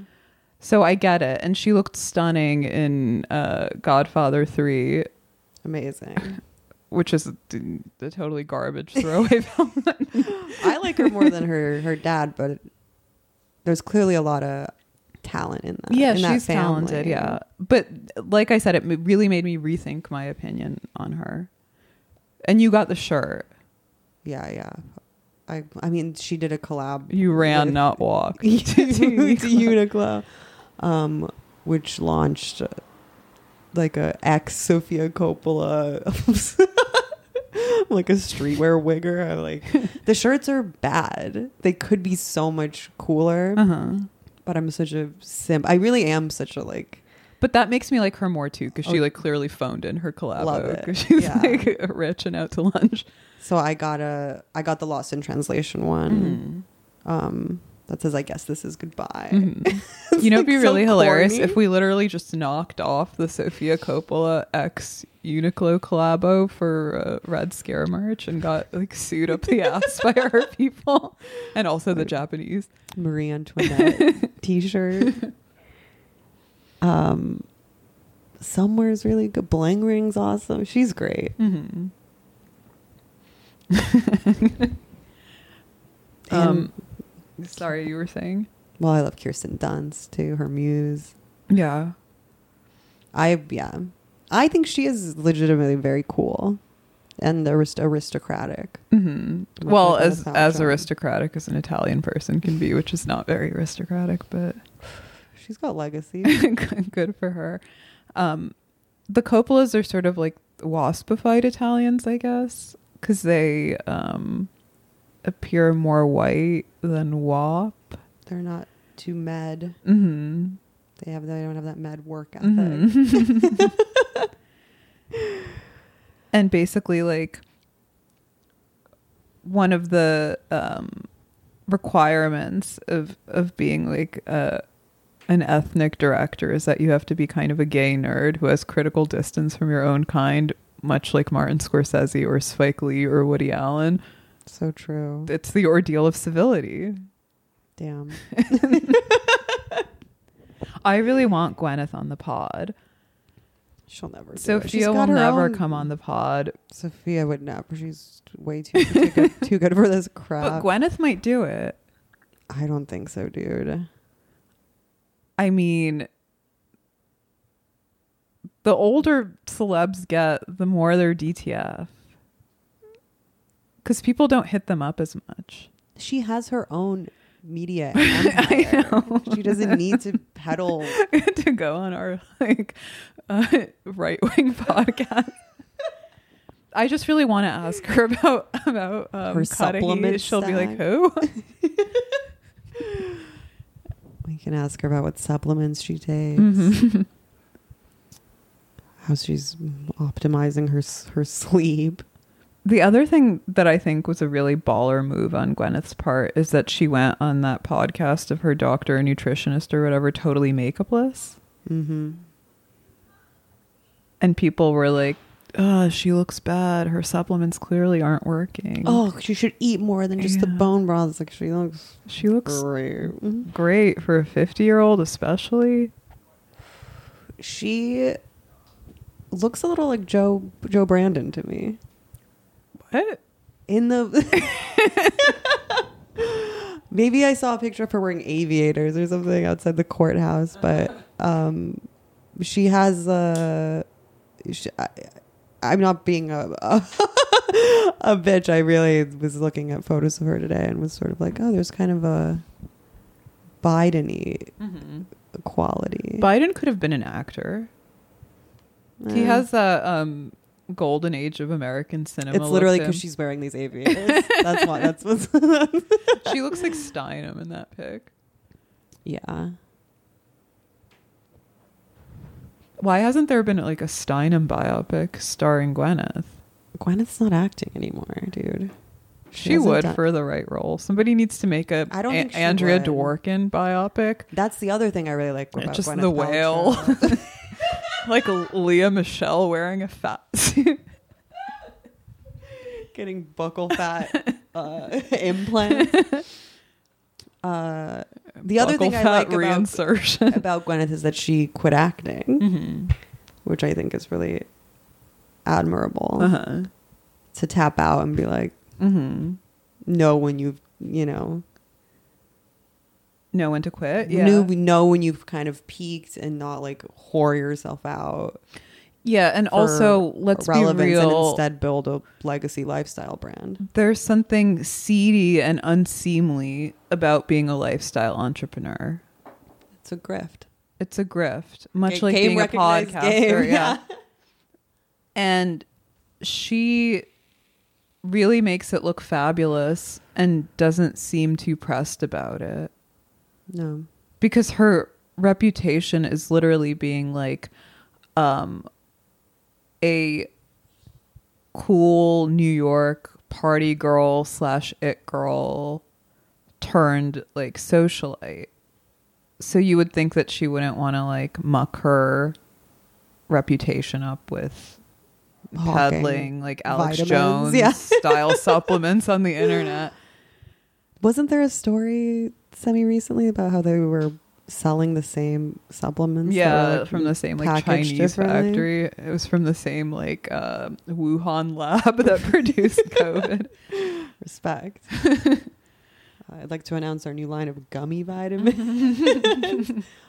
So I get it, and she looked stunning in uh, Godfather Three, Amazing. which is a, a totally garbage throwaway film. I like her more than her her dad, but there's clearly a lot of talent in that. yeah, in she's family. talented. Yeah, but like I said, it really made me rethink my opinion on her. And you got the shirt. yeah, yeah. I I mean, she did a collab. You ran, with- not walked. to Uniqlo, um, which launched uh, like a ex Sofia Coppola, like a streetwear wigger. Like the shirts are bad. They could be so much cooler, Uh huh. but I'm such a simp. I really am such a like. But that makes me like her more too, because she Oh. like clearly phoned in her collab. Love it. because she's Yeah. like rich and out to lunch. So I got a I got the Lost in Translation one. Um, that says I guess this is goodbye. Mhm. You know, it'd be like so really hilarious corny. if we literally just knocked off the Sofia Coppola ex Uniqlo collabo for uh, Red Scare merch and got like sued up the ass by our people and also the Japanese. Marie Antoinette t-shirt. Um, somewhere's really good. Bling Ring's awesome. She's great. Mm-hmm. Um, sorry, you were saying? well, I love Kirsten Dunst too. Her muse. Yeah. I yeah, I think she is legitimately very cool and arist- aristocratic. hmm Well, as as aristocratic as an Italian person can be, which is not very aristocratic, but She's got legacy. good for her. Um, the Coppolas are sort of like waspified Italians, I guess, because they um, appear more white than WAP. They're not too med. hmm They have they don't have that med work ethic. Mhm. and basically, like one of the um, requirements of of being like a an ethnic director is that you have to be kind of a gay nerd who has critical distance from your own kind, much like Martin Scorsese or Spike Lee or Woody Allen. So true. It's the ordeal of civility. Damn. I really want Gwyneth on the pod. She'll never. Do it. Sofia will never own- come on the pod. Sofia would never. She's way too too good, too good for this But crap. Gwyneth might do it. I don't think so, dude. I mean, the older celebs get, the more they're DTF. Because people don't hit them up as much. She has her own media I know. She doesn't need to peddle. to go on our like uh, right wing podcast. I just really want to ask her about about um, Her Cuddihy. supplement She'll be like, "Who?" We can ask her about what supplements she takes, Mhm. How she's optimizing her her sleep. The other thing that I think was a really baller move on Gwyneth's part is that she went on that podcast of her doctor or nutritionist or whatever, totally makeupless, Mm-hmm. and people were like, "Oh, she looks bad. Her supplements clearly aren't working." Oh, she should eat more than just the bone broths. Like she looks she looks great. great for a fifty-year-old, especially. She looks a little like Joe Joe Brandon to me. What? In the maybe I saw a picture of her wearing aviators or something outside the courthouse, but um, she has a. She, I, I'm not being a, a a bitch. I really was looking at photos of her today and was sort of like, oh, there's kind of a Biden-y quality. Biden could have been an actor. He has a um, golden age of American cinema. It's literally to because him. she's wearing these aviators. That's why. That's what's. she looks like Steinem in that pic. yeah. Why hasn't there been like a Steinem biopic starring Gwyneth? Gwyneth's not acting anymore, dude. She, hasn't would done- for the right role. Somebody needs to make a I don't think she Andrea would. Dworkin biopic. That's the other thing I really like about Just Gwyneth the whale. Paltrow. like Lea Michele wearing a fat suit. Getting buccal fat uh, implants. Uh, the other Buccal thing I like about, reinsertion. about Gwyneth is that she quit acting, hmm which I think is really admirable Uh-huh. to tap out and be like, hmm know when you've, you know, Know when to quit. Yeah. knew, know when you've kind of peaked and not like whore yourself out. yeah, and also let's be real. instead build a legacy lifestyle brand. There's something seedy and unseemly about being a lifestyle entrepreneur. It's a grift. It's a grift, much like being a podcaster. game, yeah. And she really makes it look fabulous and doesn't seem too pressed about it No. because her reputation is literally being like um a cool New York party girl slash it girl turned like socialite. So you would think that she wouldn't want to like muck her reputation up with Hawking peddling like Alex vitamins, Jones yeah. style supplements on the internet. Wasn't there a story semi recently about how they were selling the same supplements? Yeah, like, from the same like Chinese factory. It was from the same like uh, Wuhan lab that produced COVID. Respect. Uh, I'd like to announce our new line of gummy vitamins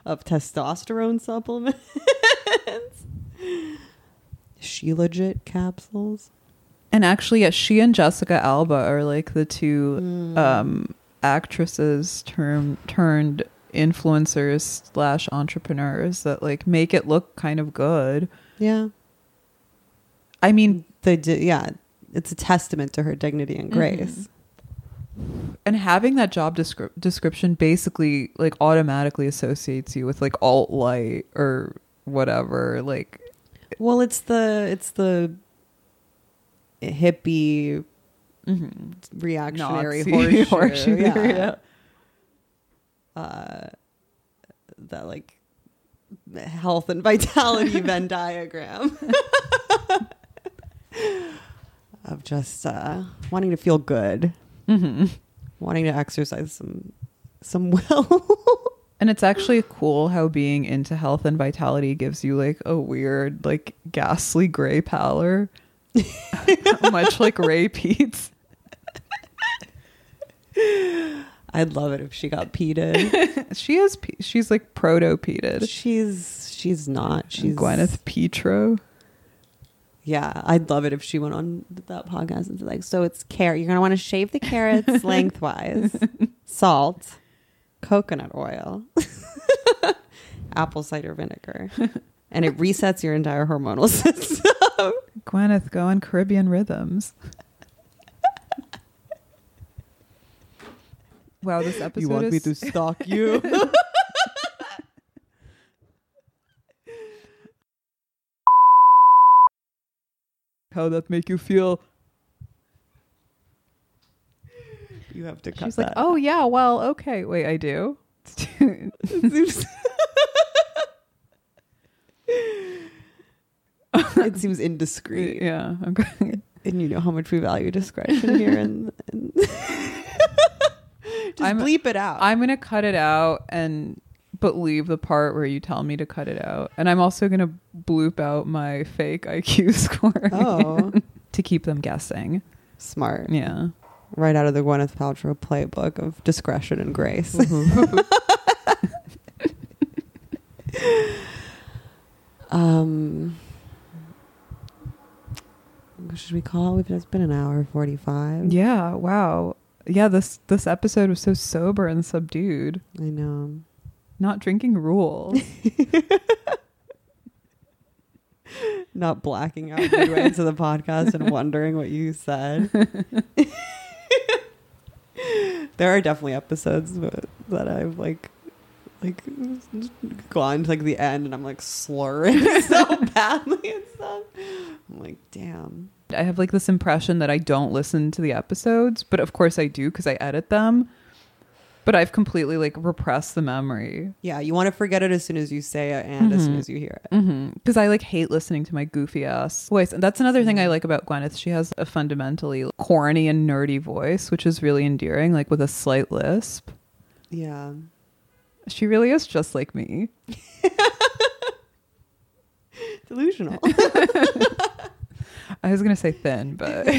of testosterone supplements. she legit capsules. And actually, yeah, she and Jessica Alba are like the two Mm. um, actresses term turned influencers slash entrepreneurs that like make it look kind of good. Yeah. I mean, They did. Yeah. It's a testament to her dignity and grace. and having that job descri- description basically like automatically associates you with like alt light or whatever. Like, Well, it's the it's the hippie reactionary Nazi horseshoe, horseshoe yeah. theory, yeah. Uh, that like health and vitality Venn diagram of just uh, wanting to feel good, hmm wanting to exercise some some will. And it's actually cool how being into health and vitality gives you like a weird, like ghastly gray pallor, much like Ray Peat's. I'd love it if she got peated. She is, pe- she's like proto peated. she's she's not. She's Gwyneth Petro. Yeah, I'd love it if she went on that podcast and said like, so it's carrot. You're gonna want to shave the carrots lengthwise, salt, coconut oil, apple cider vinegar, and it resets your entire hormonal system. Gwyneth, go on Caribbean rhythms. wow, this episode You want is me to stalk you? how that make you feel. you have to cut She's that. like, oh yeah, well, okay. Wait, I do. it seems indiscreet. yeah, going. and you know how much we value discretion here and, and just I'm- bleep it out I'm gonna cut it out and but leave the part where you tell me to cut it out. And I'm also gonna bloop out my fake IQ score. oh to keep them guessing. smart Yeah. right out of the gwyneth paltrow playbook of discretion and grace um what should we call it? We've- it's been an hour 45 Yeah. Wow. Yeah. This this episode was so sober and subdued. i know Not drinking rules. not blacking out midway into the podcast and wondering what you said. there are definitely episodes that- that I've like like gone to like the end and I'm like slurring so badly and stuff. I'm like, damn. I have like this impression that I don't listen to the episodes, but of course I do because I edit them. But I've completely like repressed the memory. Yeah, you want to forget it as soon as you say it and as soon Mhm. as you hear it. Because I like hate listening to my goofy ass voice. And that's another thing I like about Gwyneth. She has a fundamentally corny and nerdy voice, which is really endearing, like with a slight lisp. Yeah. She really is just like me. Delusional. I was going to say thin, but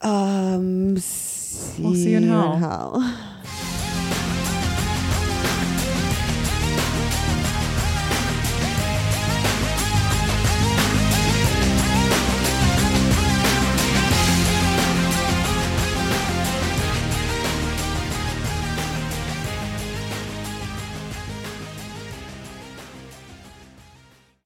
um see, We'll see you in hell. hell.